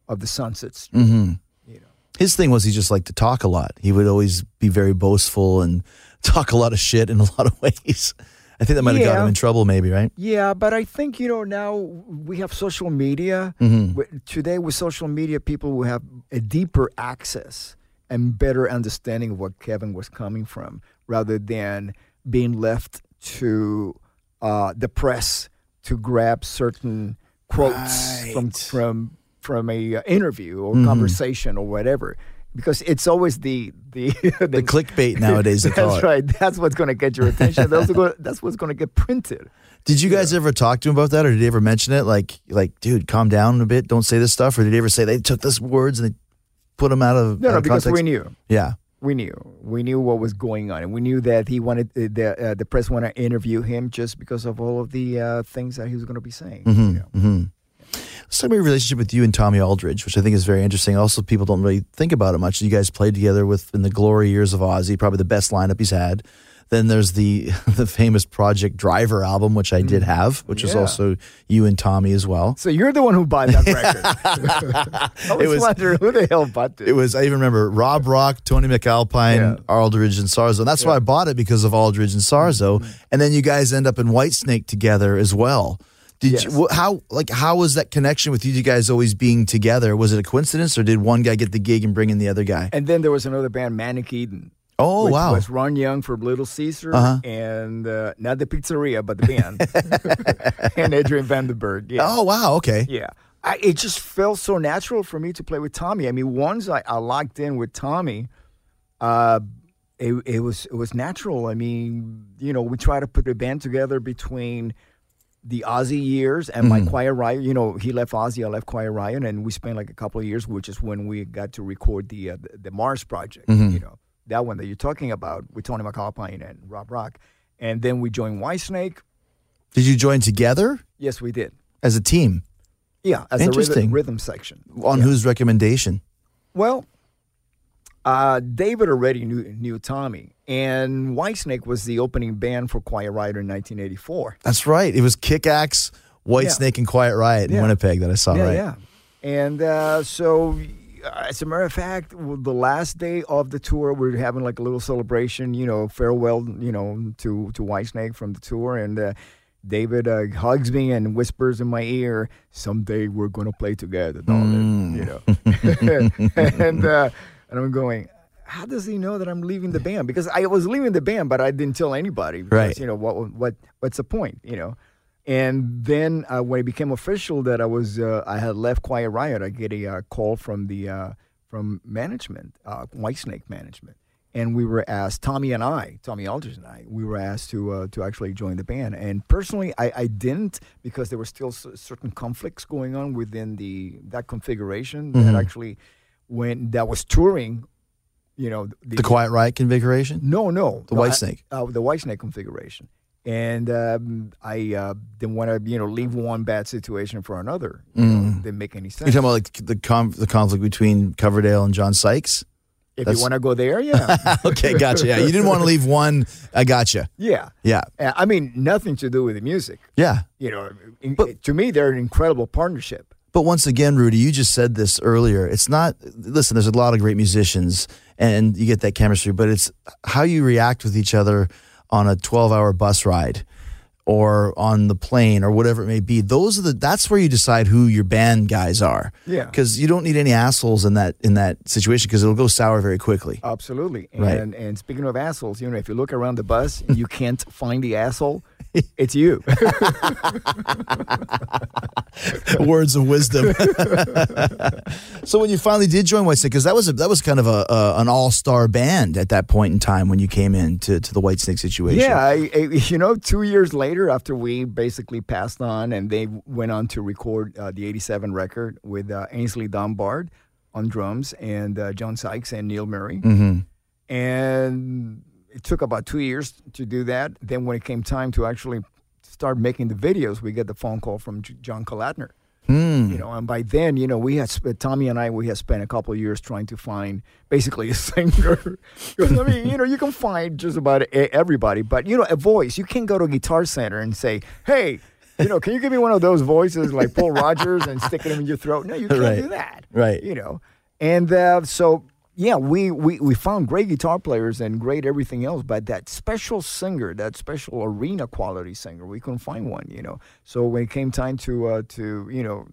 of the Sunsets. hmm You know. His thing was he just liked to talk a lot. He would always be very boastful and <laughs> talk a lot of shit in a lot of <laughs> ways. I think that might have got him in trouble, maybe, right? Yeah, but I think you know now we have social media. Mm-hmm. Today with social media, people will have a deeper access and better understanding of what Kevin was coming from, rather than being left to uh, the press to grab certain quotes from from from a uh, interview or Mm-hmm. conversation or whatever. Because it's always the the <laughs> The clickbait nowadays, <laughs> That's right. That's what's going to get your attention. That's, go- <laughs> that's what's going to get printed. Did you guys ever talk to him about that, or did he ever mention it? Like, like, dude, calm down a bit. Don't say this stuff. Or did he ever say they took those words and they put them out of No, out no, of because we knew. Yeah. We knew. We knew what was going on, and we knew that he wanted uh, the uh, the press wanted to interview him just because of all of the uh, things that he was going to be saying. you know. Mm-hmm. Let's talk about your relationship with you and Tommy Aldridge, which I think is very interesting. Also, people don't really think about it much. You guys played together with in the glory years of Ozzy, probably the best lineup he's had. Then there's the <laughs> the famous Project Driver album, which I did have, which was Mm. Also you and Tommy as well. So you're the one who bought that record. <laughs> <laughs> I was, It was- wondering who the hell bought it. It was I even remember Rob Rock, Tony MacAlpine, Yeah. Aldridge, and Sarzo. And that's why I bought it because of Aldridge and Sarzo. Mm-hmm. And then you guys end up in Whitesnake together as well. Did Yes. you, how like how was that connection with you two guys always being together? Was it a coincidence or did one guy get the gig and bring in the other guy? and then there was another band, Manic Eden. Oh which wow. Was Ron Young for Little Caesar Uh-huh. and uh, not the pizzeria, but the band, <laughs> and Adrian Vandenberg. Yeah. Oh wow, okay. Yeah. I, it just felt so natural for me to play with Tommy. I mean, once I, I locked in with Tommy, uh, it, it was it was natural. I mean, you know, we try to put a band together between the Ozzy years and my Quiet Riot. You know, he left Ozzy, I left Quiet Riot, and we spent like a couple of years, which is when we got to record the uh, the, the Mars project. You know, that one that you're talking about with Tony MacAlpine and Rob Rock, and then we joined Whitesnake. Did you join together Yes, we did. as a team? Yeah, as a rhythm, rhythm section. On whose recommendation? Well, uh, David already knew, knew Tommy, and Whitesnake was the opening band for Quiet Riot in 1984. That's right. It was Kick Axe, White Yeah. Snake, and Quiet Riot in Yeah. Winnipeg that I saw. yeah, right. yeah. And uh, so, uh, as a matter of fact, the last day of the tour, we are having like a little celebration, you know, farewell, you know, to to Whitesnake from the tour, and. Uh, David uh, hugs me and whispers in my ear, "Someday we're gonna play together, darling." You know, <laughs> and uh, and I'm going, how does he know that I'm leaving the band? Because I was leaving the band, but I didn't tell anybody. Because, Right. You know what? What? What's the point? You know. And then uh, when it became official that I was uh, I had left Quiet Riot, I get a uh, call from the uh, from management, uh, Whitesnake management, and we were asked Tommy and I, Tommy Aldridge and I, we were asked to uh, to actually join the band. And personally, I, I didn't because there were still s- certain conflicts going on within the that configuration that actually when that was touring. You know The Quiet Riot configuration? no, no. The no, I- Whitesnake. Uh, the Whitesnake configuration. And um, I uh, didn't want to, you know, leave one bad situation for another. You know, didn't make any sense. You're talking about like the com- the conflict between Coverdale and John Sykes? if that's- you want to go there, yeah, <laughs> Okay, gotcha. Yeah, you didn't want to leave one. I gotcha. yeah. Yeah, Uh, I mean, nothing to do with the music. yeah. You know, in, But- to me, they're an incredible partnership. But once again, Rudy, you just said this earlier. It's not, listen, there's a lot of great musicians and you get that chemistry, but it's how you react with each other on a 12 hour bus ride or on the plane or whatever it may be. Those are the, that's where you decide who your band guys are. Yeah. Because you don't need any assholes in that, in that situation because it'll go sour very quickly. Absolutely. And Right. and speaking of assholes, you know, if you look around the bus and you can't find the asshole, <laughs> it's you. <laughs> Words of wisdom. <laughs> so when you finally did join Whitesnake, because that was a, that was kind of a, a an all star band at that point in time when you came in to, to the Whitesnake situation. Yeah, I, I, you know, two years later, after we basically passed on, and they went on to record uh, the '87 record with uh, Aynsley Dunbar on drums and uh, John Sykes and Neil Murray, hmm and it took about two years to do that. Then, when it came time to actually start making the videos, we get the phone call from J- John Kalodner. Hmm. You know, and by then, you know, we had sp- Tommy and I, we had spent a couple of years trying to find basically <laughs> a singer. I mean, you know, you can find just about e- everybody, but you know, a voice. You can't go to a Guitar Center and say, "Hey, you know, can you give me one of those voices like Paul Rodgers and stick it in your throat?" No, you can't <laughs> Right. do that. Right. You know, and uh, so yeah, we, we we found great guitar players and great everything else, but that special singer, that special arena quality singer, we couldn't find one. You know, so when it came time to uh, to you know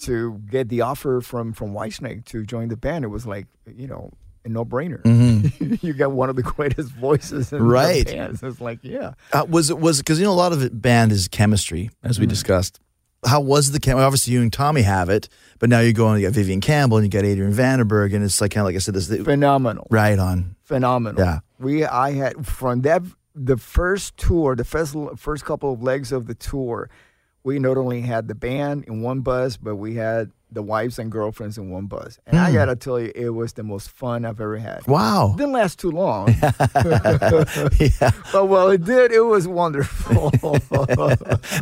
to get the offer from from Whitesnake to join the band, it was like you know a no brainer. <laughs> you got one of the greatest voices in Mm-hmm. Right. the band. It's like yeah. Uh, was it was because you know a lot of it band is chemistry as we discussed. How was the camp? Obviously, you and Tommy have it, but now you're going. You got Vivian Campbell and you got Adrian Vandenberg, and it's like kind of like I said, this Phenomenal. right on. phenomenal. Yeah. We I had from that the first tour, the first first couple of legs of the tour, we not only had the band in one bus, but we had the wives and girlfriends in one bus. And I hmm. gotta tell you, it was the most fun I've ever had. Wow. Didn't last too long, <laughs> yeah. but well, it did. It was wonderful. <laughs>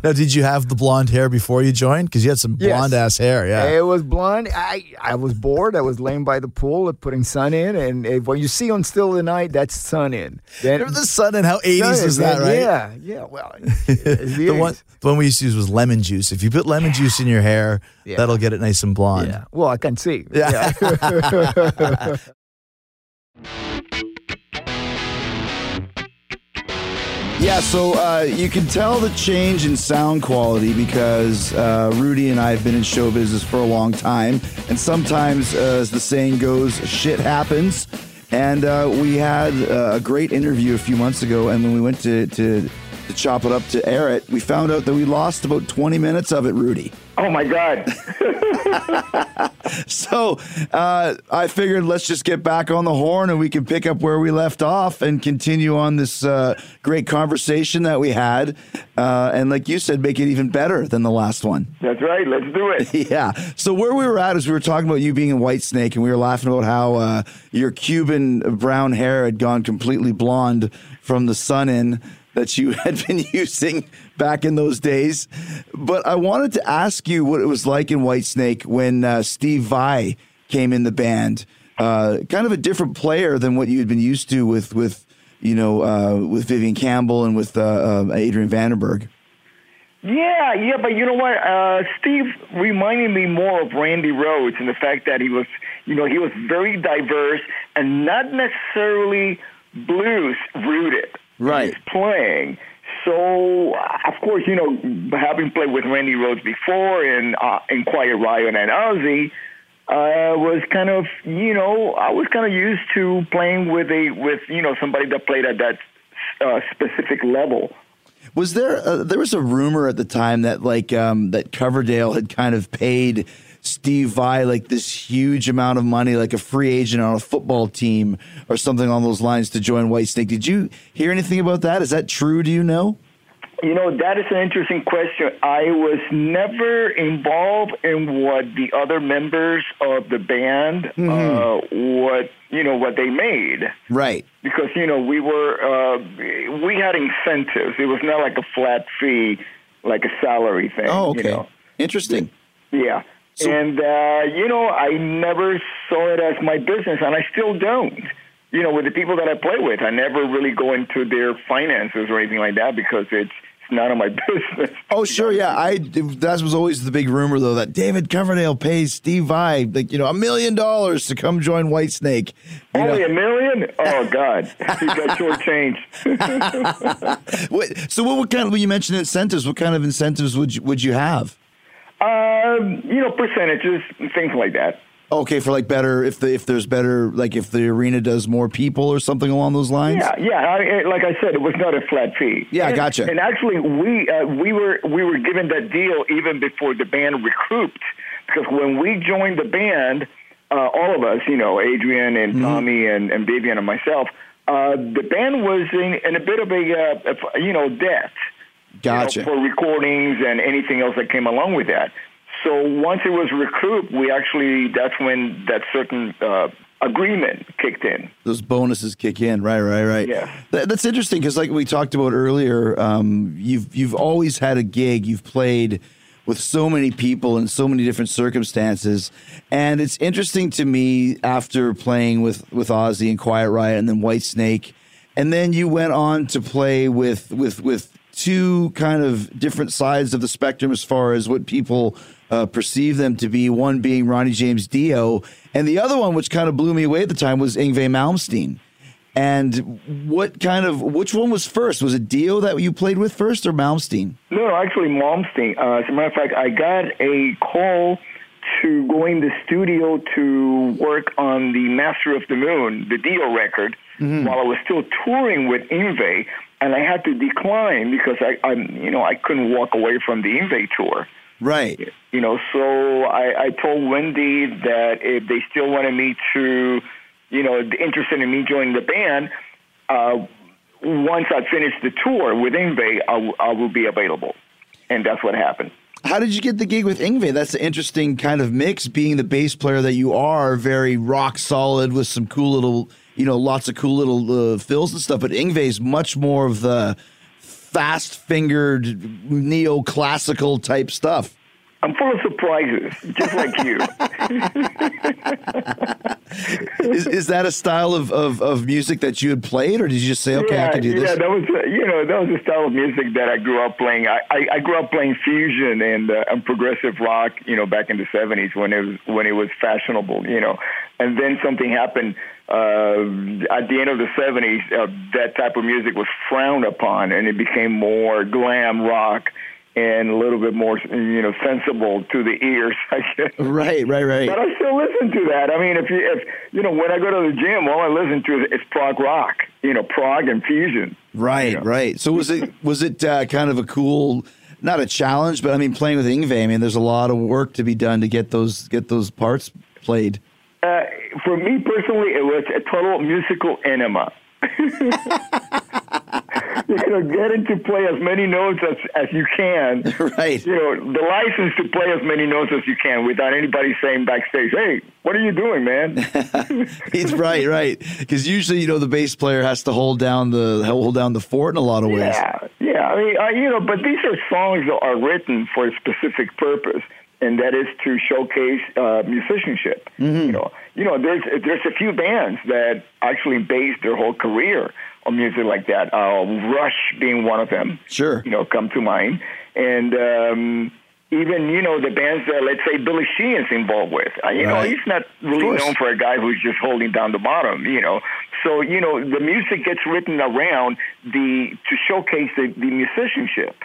Now, did you have the blonde hair before you joined? Because you had some Yes. blonde ass hair. Yeah. It was blonde. I I was bored. I was laying by the pool, putting sun in, and if, what you see on Still the Night, that's sun in. Then Remember the sun and how 80s sun was that, right? Yeah, yeah. Well, <laughs> the The one, the one we used to use was lemon juice. If you put lemon juice in your hair, Yeah. that'll get it nice and blonde. Yeah. Well, I can see. <laughs> Yeah. <laughs> Yeah, so uh, you can tell the change in sound quality because uh, Rudy and I have been in show business for a long time, and sometimes, uh, as the saying goes, shit happens. And uh, we had uh, a great interview a few months ago, and when we went to, to to chop it up to air it, we found out that we lost about 20 minutes of it, Rudy. Oh my God. <laughs> So uh, I figured let's just get back on the horn and we can pick up where we left off and continue on this uh, great conversation that we had. Uh, and like you said, make it even better than the last one. That's right. Let's do it. <laughs> Yeah. So where we were at is we were talking about you being in Whitesnake, and we were laughing about how uh, your Cuban brown hair had gone completely blonde from the sun in that you <laughs> had been using back in those days. But I wanted to ask you what it was like in Whitesnake when uh, Steve Vai came in the band. Uh, kind of a different player than what you had been used to with with you know uh, with Vivian Campbell and with uh, uh, Adrian Vandenberg. Yeah, yeah, but you know what? Uh, Steve reminded me more of Randy Rhoads and the fact that he was, you know, he was very diverse and not necessarily blues rooted. Right. He's playing. So, of course, you know, having played with Randy Rhoads before in uh, in Quiet Riot and Ozzy, uh, was kind of, you know, I was kind of used to playing with a with you know somebody that played at that uh, specific level. Was there uh, there was a rumor at the time that like um, that Coverdale had kind of paid Steve Vai like this huge amount of money, like a free agent on a football team or something on those lines to join Whitesnake. Did you hear anything about that? Is that true? Do you know? You know, that is an interesting question. I was never involved in what the other members of the band, uh, what, you know, what they made. Right. Because, you know, we were, uh, we had incentives. It was not like a flat fee, like a salary thing. Oh, you okay. know? Interesting. Yeah. And, uh, you know, I never saw it as my business, and I still don't. You know, with the people that I play with, I never really go into their finances or anything like that because it's, it's none of my <laughs> business. Oh, sure, yeah. I that was always the big rumor though that David Coverdale pays Steve Vai like you know a million dollars to come join Whitesnake. You Only know? a million? Oh, God. he got <laughs> shortchanged. <laughs> What, so what, what kind of when you mentioned incentives? What kind of incentives would you, would you have? Um, you know, percentages, things like that. Okay, for like better if the if there's better like if the arena does more people or something along those lines. Yeah, yeah. I, like I said, it was not a flat fee. Yeah, I and, gotcha. And actually, we uh, we were we were given that deal even before the band recouped, because when we joined the band, uh, all of us, you know, Adrian and Mm-hmm. Tommy and, and Vivian and myself, uh, the band was in, in a bit of a, uh, a you know debt. Gotcha. you know, for recordings and anything else that came along with that. So once it was recouped, we actually that's when that certain uh, agreement kicked in. those bonuses kick in. Right, right, right. Yeah. That, that's interesting because, like we talked about earlier, um, you've you've always had a gig. You've played with so many people in so many different circumstances, and it's interesting to me after playing with with Ozzy and Quiet Riot and then Whitesnake, and then you went on to play with with with two kind of different sides of the spectrum as far as what people uh, perceive them to be. One being Ronnie James Dio, and the other one, which kind of blew me away at the time, was Yngwie Malmsteen. And what kind of which one was first? Was it Dio that you played with first, or Malmsteen? No, actually, Malmsteen. Uh, as a matter of fact, I got a call to go in the studio to work on the Master of the Moon, the Dio record, while I was still touring with Yngwie, and I had to decline because I, I, you know, I couldn't walk away from the Yngwie tour. Right. You know, so I, I told Wendy that if they still wanted me to, you know, interested in me joining the band, uh, once I finish the tour with Yngwie, I, w- I will be available. And that's what happened. How did you get the gig with Yngwie? That's an interesting kind of mix, being the bass player that you are, very rock solid with some cool little, you know, lots of cool little uh, fills and stuff. But Yngwie's much more of the fast fingered neoclassical type stuff. I'm full of surprises, just like you. <laughs> Is, is that a style of, of, of music that you had played, or did you just say, okay, yeah, I can do this? yeah, that was uh, you know that was the style of music that I grew up playing. I, I, I grew up playing fusion and, uh, and progressive rock, you know, back in the '70s when it was when it was fashionable, you know. And then something happened uh, at the end of the '70s. Uh, that type of music was frowned upon, and it became more glam rock and a little bit more, you know, sensible to the ears. <laughs> I guess. Right, right, right. But I still listen to that. I mean, if you, if you know, when I go to the gym, all I listen to is, prog rock. You know, prog and fusion. Right, Yeah. right. So was it was it uh, kind of a cool, not a challenge, but I mean, playing with Yngwie, I mean, there's a lot of work to be done to get those get those parts played. Uh, for me personally, it was a total musical enema. <laughs> <laughs> you know, getting to play as many notes as, as you can. <laughs> Right. You know, the license to play as many notes as you can without anybody saying backstage, "Hey, what are you doing, man?" <laughs> <laughs> It's right, right. Because usually, you know, the bass player has to hold down the hold down the fort in a lot of ways. Yeah, yeah. I mean, uh, you know, but these are songs that are written for a specific purpose, and that is to showcase uh, musicianship. You know, you know, there's there's a few bands that actually base their whole career on music like that. Uh, Rush being one of them. Sure. You know, come to mind, and. um even you know the bands that let's say Billy Sheehan's involved with. Uh, you know he's not really known for a guy who's just holding down the bottom. You know, so you know the music gets written around the to showcase the, the musicianship.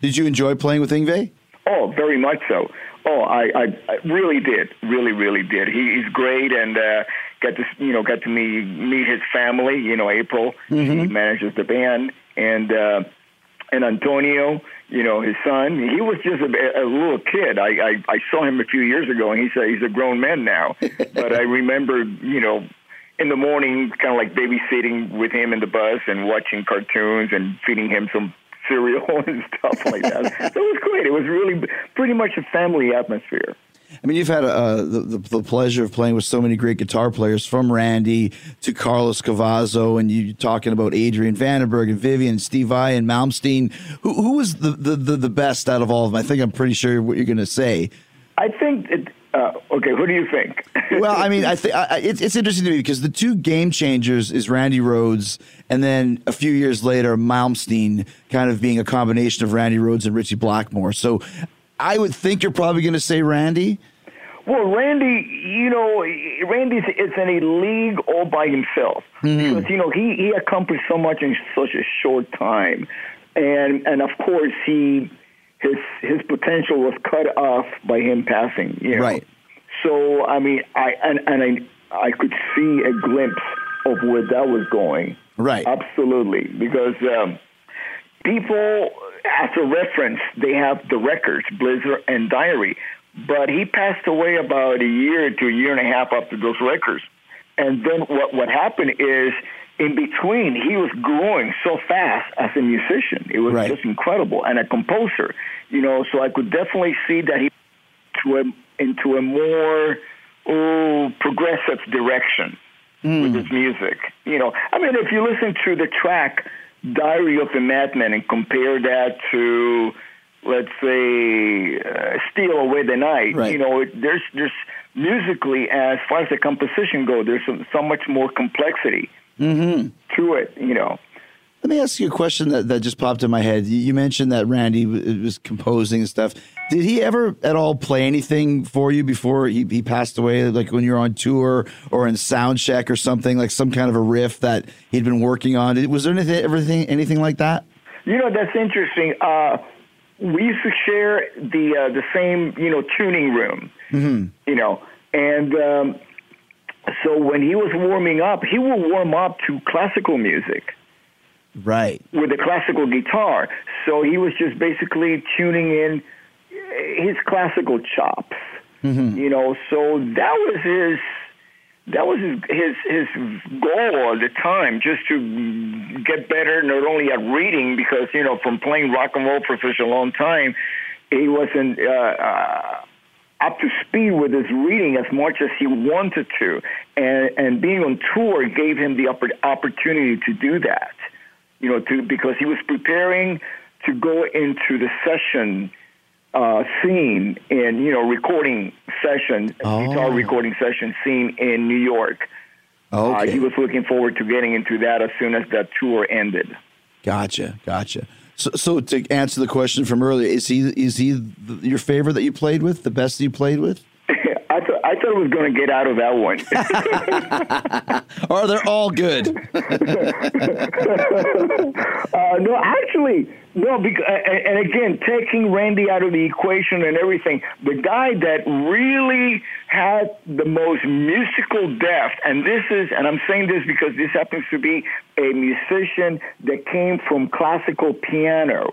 Did you enjoy playing with Yngwie? Oh, very much so. Oh, I, I, I really did, really, really did. He, he's great, and uh, got to you know got to meet meet his family. You know, April he manages the band, and uh, and Antonio, you know, his son. He was just a, a little kid. I, I I saw him a few years ago, and he said he's a grown man now. <laughs> but I remember, you know, in the morning, kind of like babysitting with him in the bus and watching cartoons and feeding him some cereal <laughs> and stuff like that. so it was great. It was really pretty much a family atmosphere. I mean, you've had uh, the, the, the pleasure of playing with so many great guitar players, from Randy to Carlos Cavazo, and you talking about Adrian Vandenberg and Vivian, Steve Vai and Malmsteen. Who, who was the, the, the, the best out of all of them? I think I'm pretty sure what you're going to say. I think it, uh, okay, who do you think? <laughs> well, I mean, I think it's, it's interesting to me because the two game changers is Randy Rhoads, and then a few years later, Malmsteen, kind of being a combination of Randy Rhoads and Ritchie Blackmore. So I would think you're probably going to say Randy. Well, Randy, you know, Randy's is in a league all by himself mm-hmm. because you know he he accomplished so much in such a short time, and and of course he his his potential was cut off by him passing. You know? Right. So I mean, I and and I I could see a glimpse of where that was going. Right. Absolutely, because um, people as a reference, they have the records, Blizzard and Diary. But he passed away about a year to a year and a half after those records. And then what, what happened is, in between, he was growing so fast as a musician. It was right. just incredible. And a composer, you know, so I could definitely see that he to a, into a more oh, progressive direction mm. with his music. You know, I mean, if you listen to the track Diary of a Madman and compare that to, let's say, uh, Steal Away the Night, right. you know, there's there's musically, as far as the composition goes, there's so, so much more complexity mm-hmm. to it, you know. Let me ask you a question that, that just popped in my head. You mentioned that Randy was composing and stuff. Did he ever at all play anything for you before he, he passed away? Like when you're on tour or in sound check or something, like some kind of a riff that he'd been working on? Was there anything, everything, anything like that? You know, that's interesting. Uh, we used to share the uh, the same, you know, tuning room. Mm-hmm. You know, and um, so when he was warming up, he would warm up to classical music. Right. With a classical guitar. So he was just basically tuning in his classical chops. Mm-hmm. You know, so that was his that was his, his his goal at the time, just to get better not only at reading because you know from playing rock and roll for such a long time, he wasn't uh, uh, up to speed with his reading as much as he wanted to, and and being on tour gave him the opportunity to do that you know, to because he was preparing to go into the session uh, scene in you know recording session, oh. guitar recording session scene in New York. Okay. Uh, he was looking forward to getting into that as soon as that tour ended. Gotcha, gotcha. So, so to answer the question from earlier, is he is he your favorite that you played with, the best you played with? I thought I thought I was going to get out of that one. <laughs> or they're all good. <laughs> uh, no, actually, no. Because, and again, taking Randy out of the equation and everything, the guy that really had the most musical depth, and this is, and I'm saying this because this happens to be a musician that came from classical piano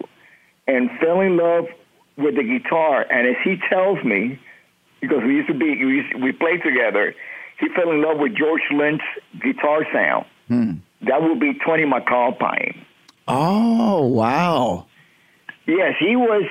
and fell in love with the guitar. And as he tells me because we used to be we, used, we played together. He fell in love with George Lynch's guitar sound. Hmm. That would be Tony MacAlpine. Oh wow! Yes, he was.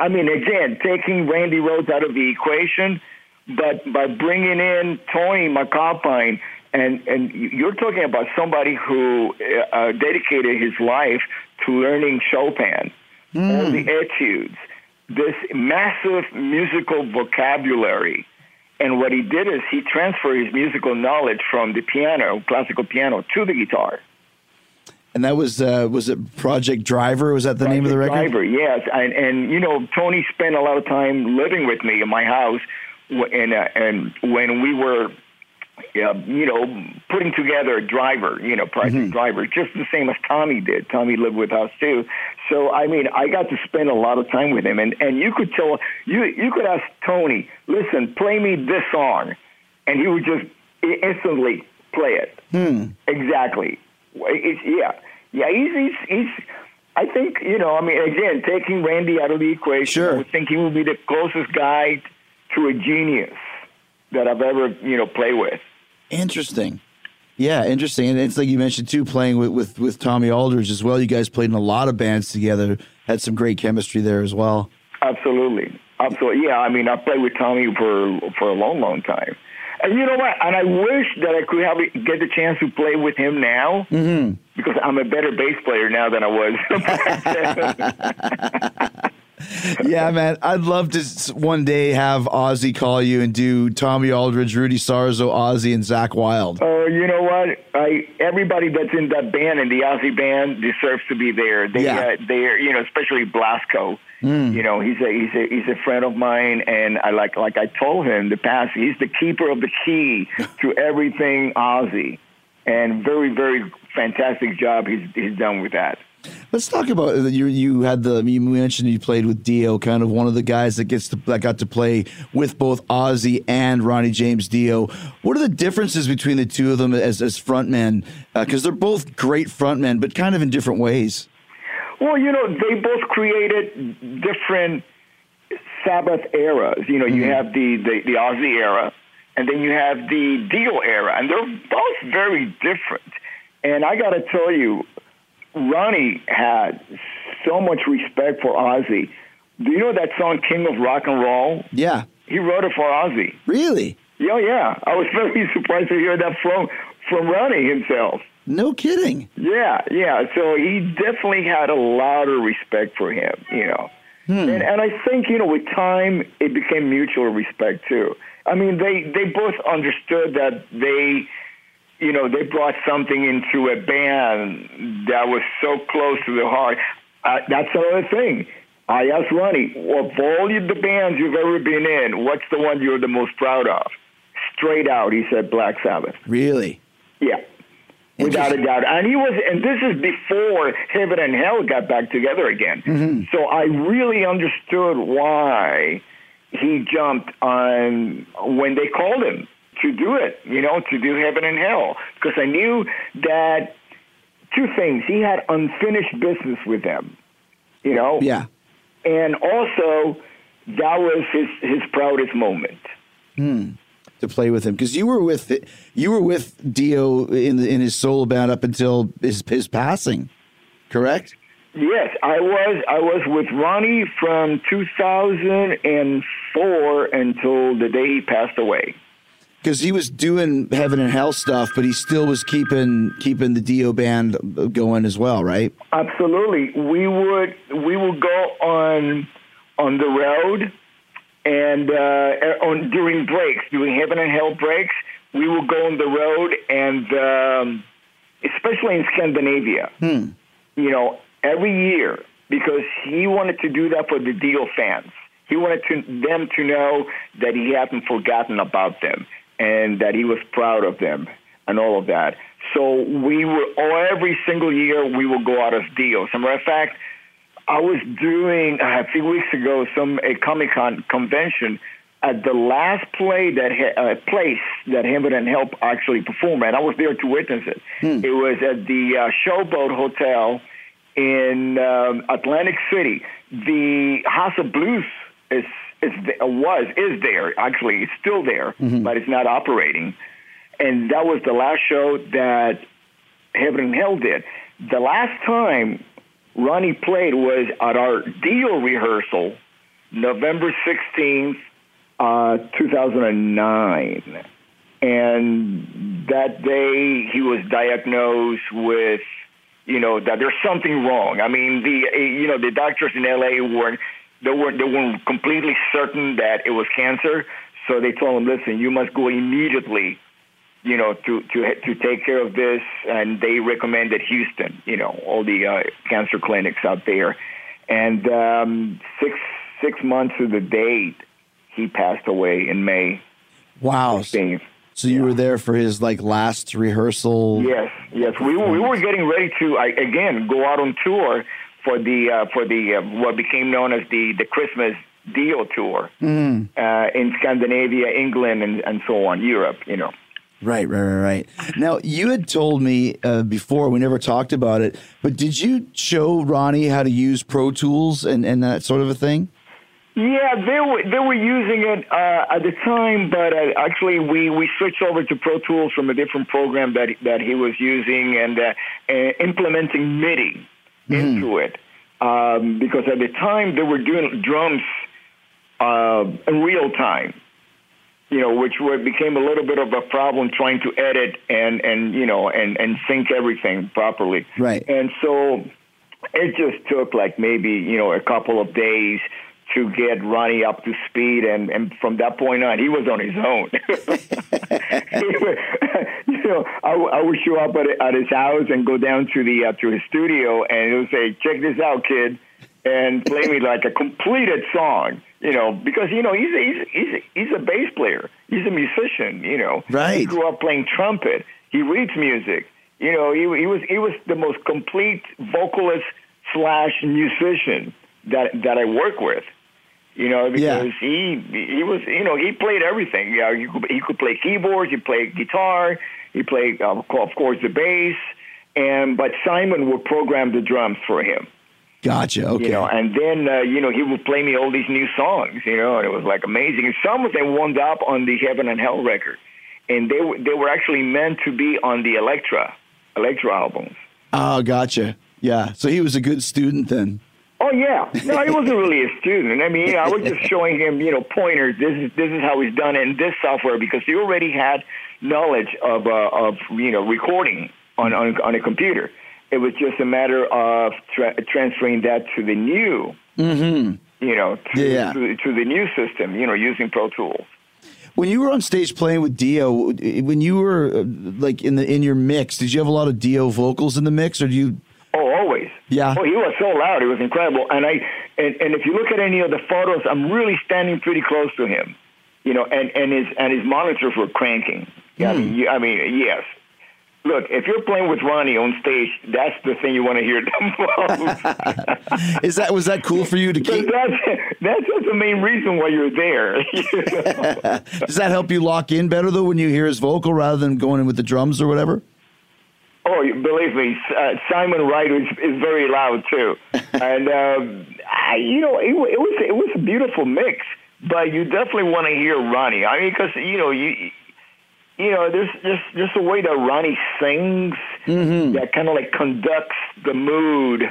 I mean, again, taking Randy Rhoads out of the equation, but by bringing in Tony MacAlpine, and and you're talking about somebody who uh, dedicated his life to learning Chopin, mm. all the etudes this massive musical vocabulary. And what he did is he transferred his musical knowledge from the piano, classical piano, to the guitar. And that was uh, was it Project Driver? Was that the Project name of the record? Driver, yes. And and you know Tony spent a lot of time living with me in my house, and uh, and when we were yeah, you know, putting together a driver, you know, project Mm-hmm. driver, just the same as Tommy did. Tommy lived with us too. So I mean, I got to spend a lot of time with him, and and you could tell you you could ask Tony, listen, play me this song, and he would just instantly play it. Hmm. Exactly. It's, yeah, yeah. He's he's he's. I think you know, I mean, again, taking Randy out of the equation, Sure. I would think he would be the closest guy to a genius that I've ever, you know, played with. Interesting. Yeah, interesting. And it's like you mentioned too, playing with, with, with Tommy Aldridge as well. You guys played in a lot of bands together, had some great chemistry there as well. Absolutely, absolutely. Yeah, I mean, I played with Tommy for for a long, long time. And you know what? And I wish that I could have get the chance to play with him now Mm-hmm. because I'm a better bass player now than I was. <laughs> <laughs> yeah, man. I'd love to s- one day have Ozzy call you and do Tommy Aldridge, Rudy Sarzo, Ozzy, and Zakk Wylde. Oh, you know what? I everybody that's in that band and the Ozzy band deserves to be there. They, Yeah. uh, they're you know, especially Blasko. You know, he's a he's a he's a friend of mine, and I like like I told him in the past. He's the keeper of the key <laughs> to everything Ozzy, and very very fantastic job he's he's done with that. Let's talk about uh, you. You had the you mentioned you played with Dio, kind of one of the guys that gets to, that got to play with both Ozzy and Ronnie James Dio. What are the differences between the two of them as as frontmen? Because they're both great frontmen, but kind of in different ways. Well, you know, they both created different Sabbath eras. You know, you have the, the, the Ozzy era, and then you have the Dio era, and they're both very different. And I got to tell you, Ronnie had so much respect for Ozzy. Do you know that song "King of Rock and Roll"? Yeah, He wrote it for Ozzy. really. Yeah, yeah. I was <laughs> very surprised to hear that from from Ronnie himself. No kidding. Yeah, yeah. So he definitely had a lot of respect for him, you know. Hmm. And, and I think, you know, with time, it became mutual respect too. I mean, they, they both understood that they, you know, they brought something into a band that was so close to the heart. Uh, that's another thing. I asked Ronnie, of all the bands you've ever been in, what's the one you're the most proud of? Straight out, he said Black Sabbath. Really. Yeah. Without a doubt. And he was, and this is before Heaven and Hell got back together again. So I really understood why he jumped on when they called him to do it, you know, to do Heaven and Hell. Because I knew that two things. He had unfinished business with them, you know? Yeah. And also, that was his, his proudest moment. Hmm. To play with him because you were with you were with Dio in the, in his solo band up until his his passing, correct? Yes, I was. I was with Ronnie from 2004 until the day he passed away. Because he was doing heaven and hell stuff, but he still was keeping keeping the Dio band going as well, right? Absolutely, we would we would go on on the road, and uh, on during breaks, during heaven and hell breaks, we would go on the road, and um, especially in Scandinavia, you know, every year because he wanted to do that for the Dio fans. He wanted to, them to know that he hadn't forgotten about them and that he was proud of them and all of that. So we were, or every single year, we will go out as Dio. As a matter of fact, I was doing uh, a few weeks ago some a Comic Con convention at the last play that uh, place that Heaven and Hell actually performed at. I was there to witness it. It was at the uh, Showboat Hotel in um, Atlantic City. The House of Blues is was is there actually. It's still there, but it's not operating. And that was the last show that Heaven and Hell did. The last time Ronnie played was at our Dio rehearsal, November 16th, uh, 2009. And that day he was diagnosed with, you know, that there's something wrong. I mean, the, you know, the doctors in LA weren't, they weren't, they weren't completely certain that it was cancer. So they told him, listen, you must go immediately you know, to to to take care of this, and they recommended Houston, you know, all the uh, cancer clinics out there, and um, six six months to the date, he passed away in May Wow. 16th. So you were there for his like last rehearsal. Yes, yes, we were, we were getting ready to I, again go out on tour for the uh, for the uh, what became known as the the Christmas Dio tour uh, in Scandinavia, England, and and so on, Europe, you know. Right, right, right, right. Now, you had told me uh, before, we never talked about it, but did you show Ronnie how to use Pro Tools and, and that sort of a thing? Yeah, they were they were using it uh, at the time, but uh, actually we, we switched over to Pro Tools from a different program that that he was using and uh, uh, implementing MIDI into it um, because at the time they were doing drums uh, in real time. You know, which were, became a little bit of a problem trying to edit and and you know and and sync everything properly. Right. And so it just took like maybe you know a couple of days to get Ronnie up to speed, and and from that point on, he was on his own. <laughs> <laughs> <laughs> know, I, w- I would show up at, at his house and go down to the uh, to his studio, and he would say, "Check this out, kid," and play me like a completed song. You know, because you know he's a, he's he's a, he's a bass player, he's a musician. You know, Right. He grew up playing trumpet. He reads music. You know, he he was he was the most complete vocalist slash musician that that I work with. You know, Yeah. because he he was you know he played everything. Yeah, he could, he could play keyboards, he played guitar, he played uh, of course the bass, and but Simon would program the drums for him. Gotcha. Okay. You know, and then uh, you know he would play me all these new songs. You know, and it was like amazing. And some of them wound up on the Heaven and Hell record, and they were they were actually meant to be on the Electra Electra albums. oh, gotcha. Yeah. So he was a good student then. Oh yeah, no, he wasn't really a student. I mean, I was just <laughs> showing him, you know, pointers. This is this is how he's done in this software because he already had knowledge of uh, of you know recording on, on on a computer. It was just a matter of tra- transferring that to the new, you know, to, Yeah. to, to the new system. You know, using Pro Tools. When you were on stage playing with Dio, when you were uh, like in the in your mix, did you have a lot of Dio vocals in the mix, or do you? Yeah. Oh, he was so loud. It was incredible. And I and, and if you look at any of the photos, I'm really standing pretty close to him. You know, and, and his and his monitors were cranking. Yeah, I mean, hmm. I mean, yes. Look, if you're playing with Ronnie on stage, that's the thing you want to hear the <laughs> most. <laughs> Is that was that cool for you to keep? that's that's just the main reason why you're there. <laughs> you know? Does that help you lock in better though when you hear his vocal rather than going in with the drums or whatever? Oh, believe me, uh, Simon Wright is, is very loud too, <laughs> and um, I, you know it, it was it was a beautiful mix. But you definitely want to hear Ronnie. I mean, because you know you you know there's just just the way that Ronnie sings that kind of like conducts the mood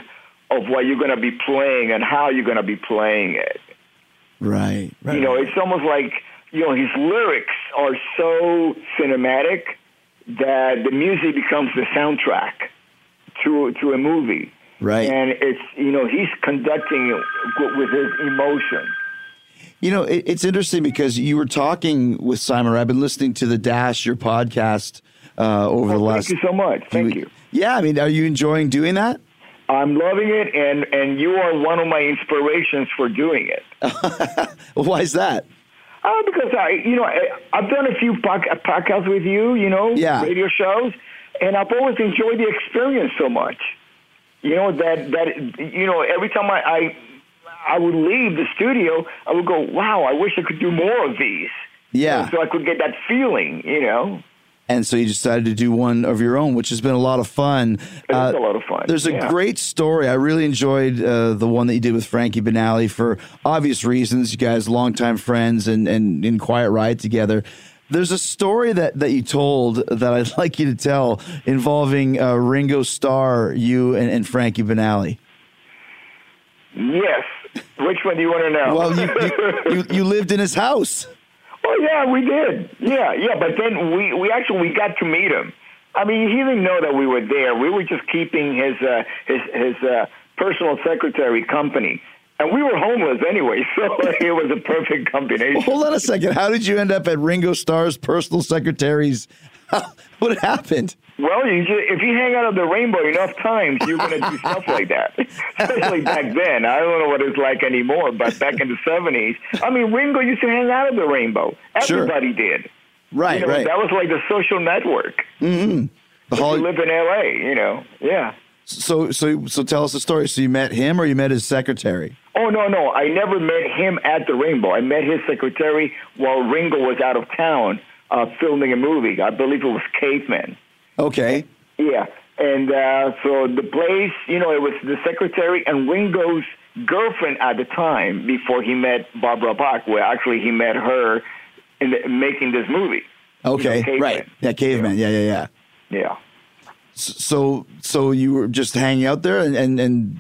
of what you're going to be playing and how you're going to be playing it. Right. Right. You know, it's almost like you know his lyrics are so cinematic that the music becomes the soundtrack to to a movie. Right. And it's you know he's conducting it with his emotion. You know, it, it's interesting because you were talking with Simon. I've been listening to the Dash, your podcast, uh, over the Oh, last. thank you so much. Thank you. Yeah, I mean, are you enjoying doing that? I'm loving it, and and you are one of my inspirations for doing it. <laughs> Why is that? Uh, because I, you know, I, I've done a few podca- podcasts with you, you know, Yeah. radio shows, and I've always enjoyed the experience so much. You know that that you know every time I, I I would leave the studio, I would go, wow, I wish I could do more of these. Yeah. So I could get that feeling, you know. And so you decided to do one of your own, which has been a lot of fun. It is a lot of fun, There's a great story. I really enjoyed uh, the one that you did with Frankie Banali for obvious reasons. You guys, longtime friends, and and in Quiet Riot together. There's a story that, that you told that I'd <laughs> like you to tell involving uh, Ringo Starr, you, and, and Frankie Banali. Yes. Which one do you want to know? Well, you, you, you, you lived in his house. Oh yeah, we did. Yeah, yeah. But then we we actually we got to meet him. I mean, he didn't know that we were there. We were just keeping his uh, his his uh, personal secretary company, and we were homeless anyway, <laughs> so it was a perfect combination. Hold on a second. How did you end up at Ringo Starr's personal secretary's? <laughs> what happened? Well, you just, if you hang out at the Rainbow enough times, you're going to do stuff like that. <laughs> Especially back then. I don't know what it's like anymore, but back in the 70s, I mean, Ringo used to hang out at the Rainbow. Sure. Everybody did. Right, You know, right. That was like the social network. Mm-hmm. The If Holly- you live in L.A., you know, yeah. So, so, so, tell us the story. So, you met him, or you met his secretary? Oh no, no! I never met him at the Rainbow. I met his secretary while Ringo was out of town uh, filming a movie. I believe it was Caveman. Okay. Yeah, and uh, so the place, you know, it was the secretary and Ringo's girlfriend at the time before he met Barbara Bach, where actually he met her in the, making this movie. Okay. Caveman. right. Yeah, caveman. Yeah, yeah, yeah. Yeah. So, so you were just hanging out there, and and, and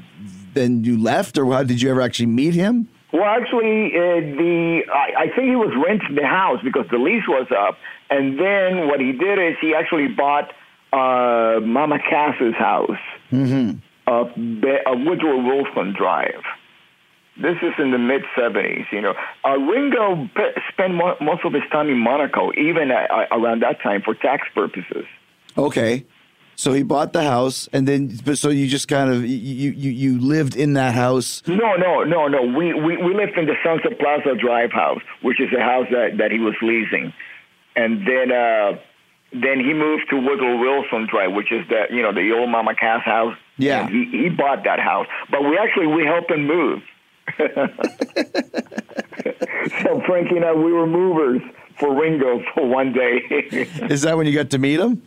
then you left, or how did you ever actually meet him? Well, actually, uh, the I, I think he was renting the house because the lease was up, and then what he did is he actually bought uh, Mama Cass's house of uh, Woodrow Wilson Drive. This is in the mid '70s. You know, uh, Ringo pe- spent mo- most of his time in Monaco, even uh, around that time, for tax purposes. Okay. So he bought the house, and then but so you just kind of you you you lived in that house. No, no, no, no. We, we, we lived in the Sunset Plaza Drive house, which is a house that, that he was leasing. And then uh, then he moved to Woodrow Wilson Drive, which is the you know the old Mama Cass house. Yeah. And he he bought that house, but we actually we helped him move. <laughs> so Frankie and I we were movers for Ringo for one day. <laughs> Is that when you got to meet him?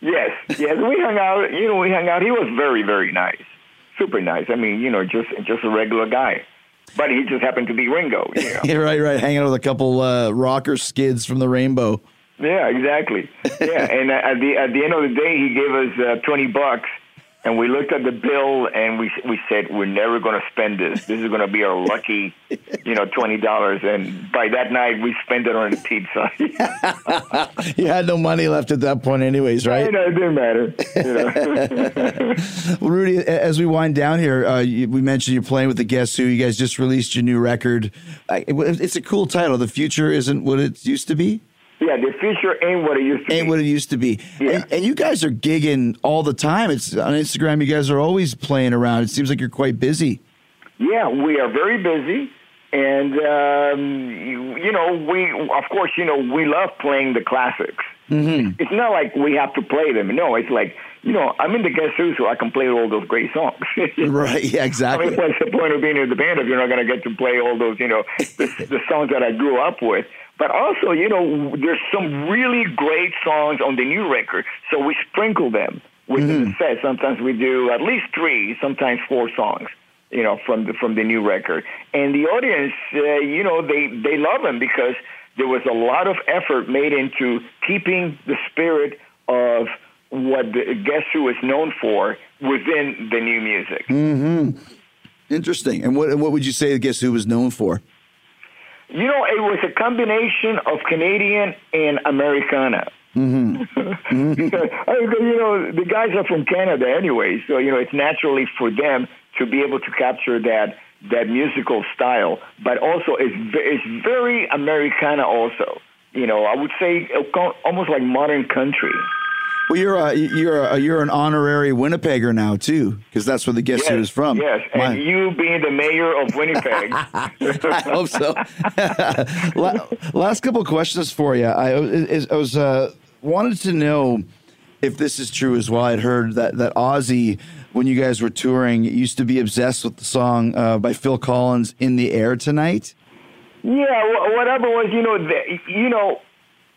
Yes, yes, we hung out. You know, we hung out. He was very, very nice, super nice. I mean, you know, just just a regular guy, but he just happened to be Ringo. You know? <laughs> Yeah, right, right. Hanging out with a couple uh, rocker skids from the Rainbow. yeah, exactly. Yeah, and at the at the end of the day, he gave us uh, twenty bucks, and we looked at the bill and we we said we're never going to spend this. This is going to be our lucky, you know, twenty dollars. And by that night, we spent it on a pizza. <laughs> You had no money left at that point, anyways, right? you know, it didn't matter. You know? Well, <laughs> Rudy, as we wind down here, uh, you, we mentioned you're playing with the Guess Who. You guys just released your new record. I, it- it's a cool title. The future isn't what it used to be. Yeah, the future ain't what it used to Ain't be. Ain't what it used to be. Yeah. And, and you guys are gigging all the time. It's on Instagram. You guys are always playing around. It seems like you're quite busy. Yeah, we are very busy, and um, you, you know, we of course, you know, we love playing the classics. Mm-hmm. It's not like we have to play them. No, it's like you know, I'm in the Guess Who, so I can play all those great songs. <laughs> Right. Yeah. I Exactly. mean, what's the point of being in the band if you're not going to get to play all those, you know, the, the songs that I grew up with? But also, you know, there's some really great songs on the new record, so we sprinkle them within the set. Sometimes we do at least three, sometimes four songs, you know, from the from the new record. And the audience, uh, you know, they they love them because there was a lot of effort made into keeping the spirit of what the Guess Who is known for within the new music. Interesting. And what what would you say? Guess who was known for? You know, it was a combination of Canadian and Americana. Mm-hmm. <laughs> you know, the guys are from Canada anyway, so you know it's naturally for them to be able to capture that that musical style, but also it's it's very Americana also. You know, I would say uh, almost like modern country. Well, you're a, you're a, you're an honorary Winnipegger now too, because that's where the Guess Who is from. Yes, and My- you being the mayor of Winnipeg. <laughs> I hope so. <laughs> Last couple questions for you. I, I was uh, wanted to know if this is true as well. I'd heard that that Ozzy, when you guys were touring, used to be obsessed with the song uh, by Phil Collins, "In the Air Tonight." Yeah, whatever was, you know, the, you know,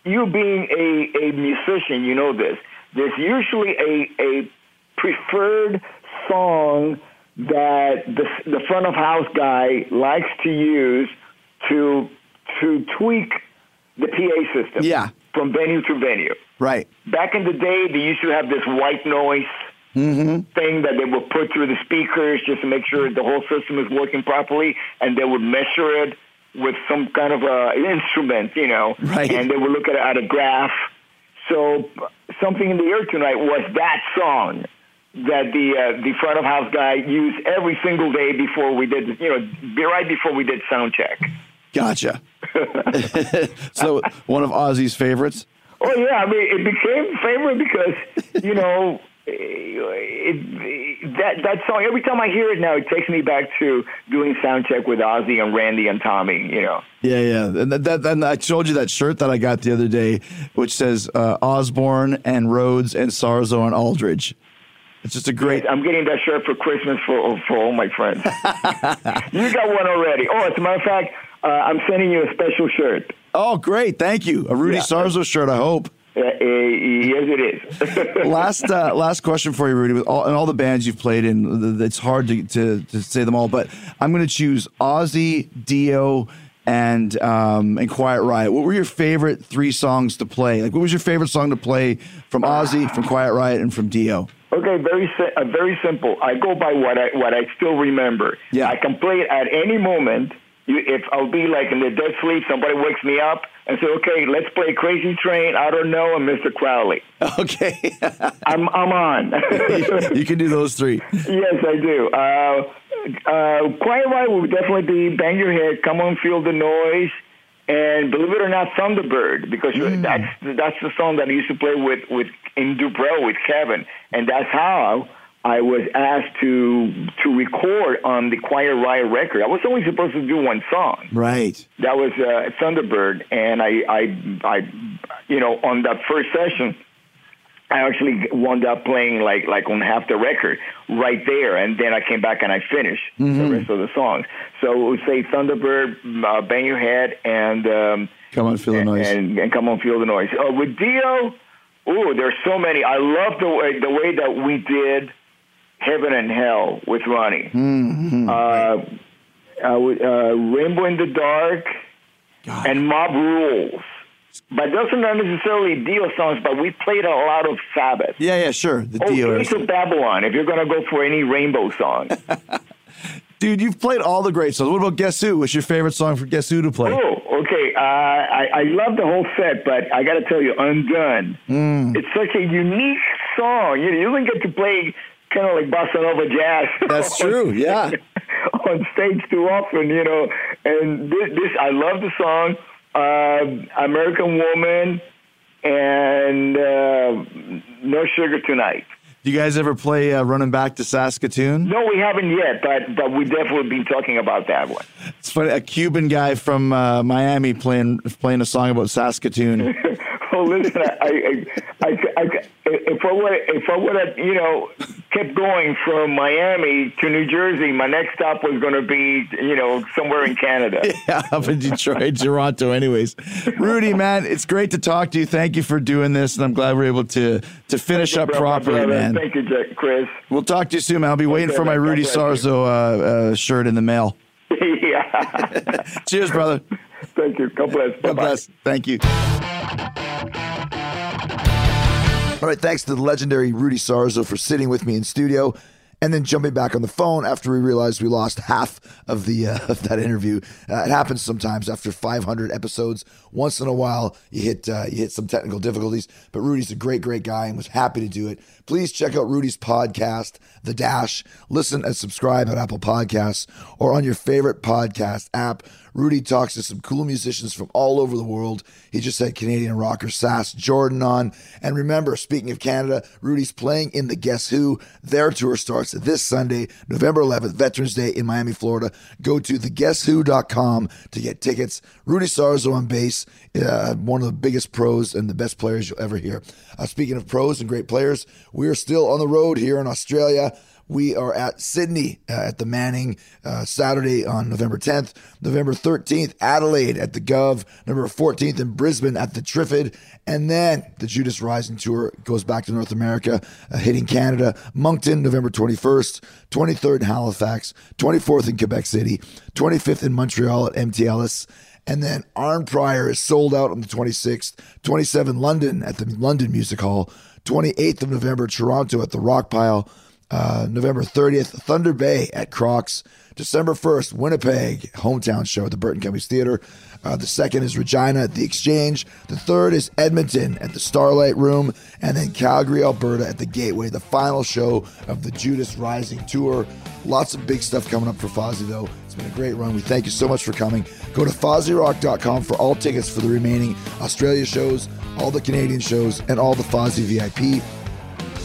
you being a, a musician, you know this. There's usually a, a preferred song that the, the front of house guy likes to use to to tweak the PA system. Yeah. From venue to venue. Right. Back in the day, they used to have this white noise mm-hmm. thing that they would put through the speakers just to make sure the whole system is working properly, and they would measure it with some kind of a instrument, you know, Right. and they would look at it at a graph. So something in the air tonight was that song that the uh, the front of house guy used every single day before we did, you know, be- right before we did sound check. Gotcha. <laughs> so one of Ozzy's favorites. Oh yeah, I mean it became favorite because you know it, it, that that song. Every time I hear it now, it takes me back to doing sound check with Ozzy and Randy and Tommy. You know. Yeah, yeah. And that, that, and I showed you that shirt that I got the other day, which says uh, Osbourne and Rhoads and Sarzo and Aldridge. It's just a great. I'm getting that shirt for Christmas for for all my friends. <laughs> you got one already. Oh, as a matter of fact, uh, I'm sending you a special shirt. Oh, great! Thank you. A Rudy Sarzo shirt, I hope. Uh, yes, it is. <laughs> last uh, last question for you, Rudy. With all and all the bands you've played in, it's hard to, to, to say them all, but I'm going to choose Ozzy, Dio, and um, and Quiet Riot. What were your favorite three songs to play? Like, what was your favorite song to play from Ozzy, from Quiet Riot, and from Dio? Okay, very si- uh, very simple. I go by what I what I still remember. Yeah. I can play it at any moment. You, if I'll be like in the dead sleep, somebody wakes me up and say, "Okay, let's play Crazy Train." I don't know, and Mr. Crowley. <laughs> Okay, <laughs> I'm I'm on. <laughs> you can do those three. yes, I do. Uh, uh, Quiet Riot would definitely be "Bang Your Head," "Come On, Feel the Noise," and believe it or not, "Thunderbird," because that's that's the song that I used to play with with in DuBrow with Kevin, and that's how I was asked to to record on the Quiet Riot record. I was only supposed to do one song. Right. That was uh, Thunderbird, and I, I, I, you know, on that first session, I actually wound up playing like like on half the record right there, and then I came back and I finished the rest of the songs. So it would say Thunderbird, uh, Bang Your Head, and um, Come on, feel the noise. and, and come on, feel the noise. Uh, with Dio, oh, there's so many. I love the way the way that we did Heaven and Hell with Ronnie. Mm-hmm. Uh, uh, uh, Rainbow in the Dark and Mob Rules. But those are not necessarily Dio songs, but we played a lot of Sabbath. Yeah, yeah, sure. The Oh, Dio. Gates of Babylon, if you're going to go for any Rainbow song. <laughs> Dude, you've played all the great songs. What about Guess Who? What's your favorite song for Guess Who to play? Oh, okay. Uh, I, I love the whole set, but I got to tell you, Undun. Mm. It's such a unique song. You, know, you don't get to play kind of like bossa nova jazz. That's <laughs> true, yeah. <laughs> on stage too often, you know. And this, this I love the song, uh, American Woman, and uh, No Sugar Tonight. Do you guys ever play uh, Running Back to Saskatoon? No, we haven't yet, but but we definitely been talking about that one. It's funny. A Cuban guy from uh, Miami playing playing a song about Saskatoon. <laughs> <laughs> Oh, listen, I, I, I, I, if I would, if I would have, you know, kept going from Miami to New Jersey, my next stop was going to be, you know, somewhere in Canada. <laughs> yeah, up in Detroit, Toronto. Anyways, Rudy, man, it's great to talk to you. Thank you for doing this, and I'm glad we're able to to finish up properly, man. Thank you, Jack, Chris. We'll talk to you soon, man. I'll be waiting for my Rudy. Sarzo uh, uh, shirt in the mail. <laughs> yeah. Cheers, brother. <laughs> Thank you. God bless. God Bye-bye. bless. Thank you. All right, thanks to the legendary Rudy Sarzo for sitting with me in studio and then jumping back on the phone after we realized we lost half of the uh, <laughs> of that interview. Uh, it happens sometimes after 500 episodes. Once in a while, you hit uh, you hit some technical difficulties. But Rudy's a great, great guy and was happy to do it. Please check out Rudy's podcast, The Dash. Listen and subscribe at Apple Podcasts or on your favorite podcast app. Rudy talks to some cool musicians from all over the world. He just had Canadian rocker Sass Jordan on. And remember, speaking of Canada, Rudy's playing in the Guess Who. Their tour starts this Sunday, November 11th, Veterans Day in Miami, Florida. Go to theguesswho.com to get tickets. Rudy Sarzo on bass, uh, one of the biggest pros and the best players you'll ever hear. Uh, speaking of pros and great players, we are still on the road here in Australia. We are at Sydney uh, at the Manning uh, Saturday on November 10th, November 13th, Adelaide at the Gov, November 14th in Brisbane at the Triffid, and then the Judas Rising Tour goes back to North America, uh, hitting Canada, Moncton, November 21st, 23rd in Halifax, 24th in Quebec City, 25th in Montreal at MTELUS, and then Arnprior is sold out on the 26th, 27 London at the London Music Hall, 28th of November, Toronto at the Rock Pile. Uh, November 30th, Thunder Bay at Crocs. December 1st, Winnipeg, hometown show at the Burton Cummings Theater. Uh, the second is Regina at the Exchange. The third is Edmonton at the Starlight Room. And then Calgary, Alberta at the Gateway, the final show of the Judas Rising Tour. Lots of big stuff coming up for Fozzy, though. It's been a great run. We thank you so much for coming. Go to FozzyRock.com for all tickets for the remaining Australia shows, all the Canadian shows, and all the Fozzy VIP.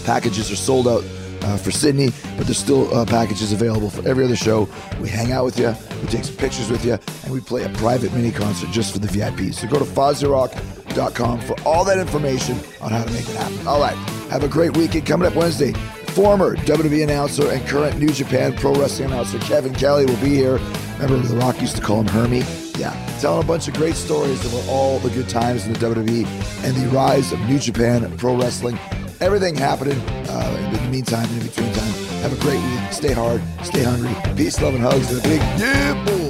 Packages are sold out uh, for Sydney, but there's still uh, packages available for every other show. We hang out with you, we take some pictures with you, and we play a private mini concert just for the VIPs. So go to FozzyRock.com for all that information on how to make it happen. All right, have a great weekend. Coming up Wednesday, former WWE announcer and current New Japan Pro Wrestling announcer Kevin Kelly will be here. Remember, The Rock used to call him Hermie? Yeah, telling a bunch of great stories of all the good times in the WWE and the rise of New Japan Pro Wrestling. Everything happening uh, in the meantime, in between time. Have a great week. Stay hard, stay hungry. Peace, love, and hugs. And a big yeah, boy.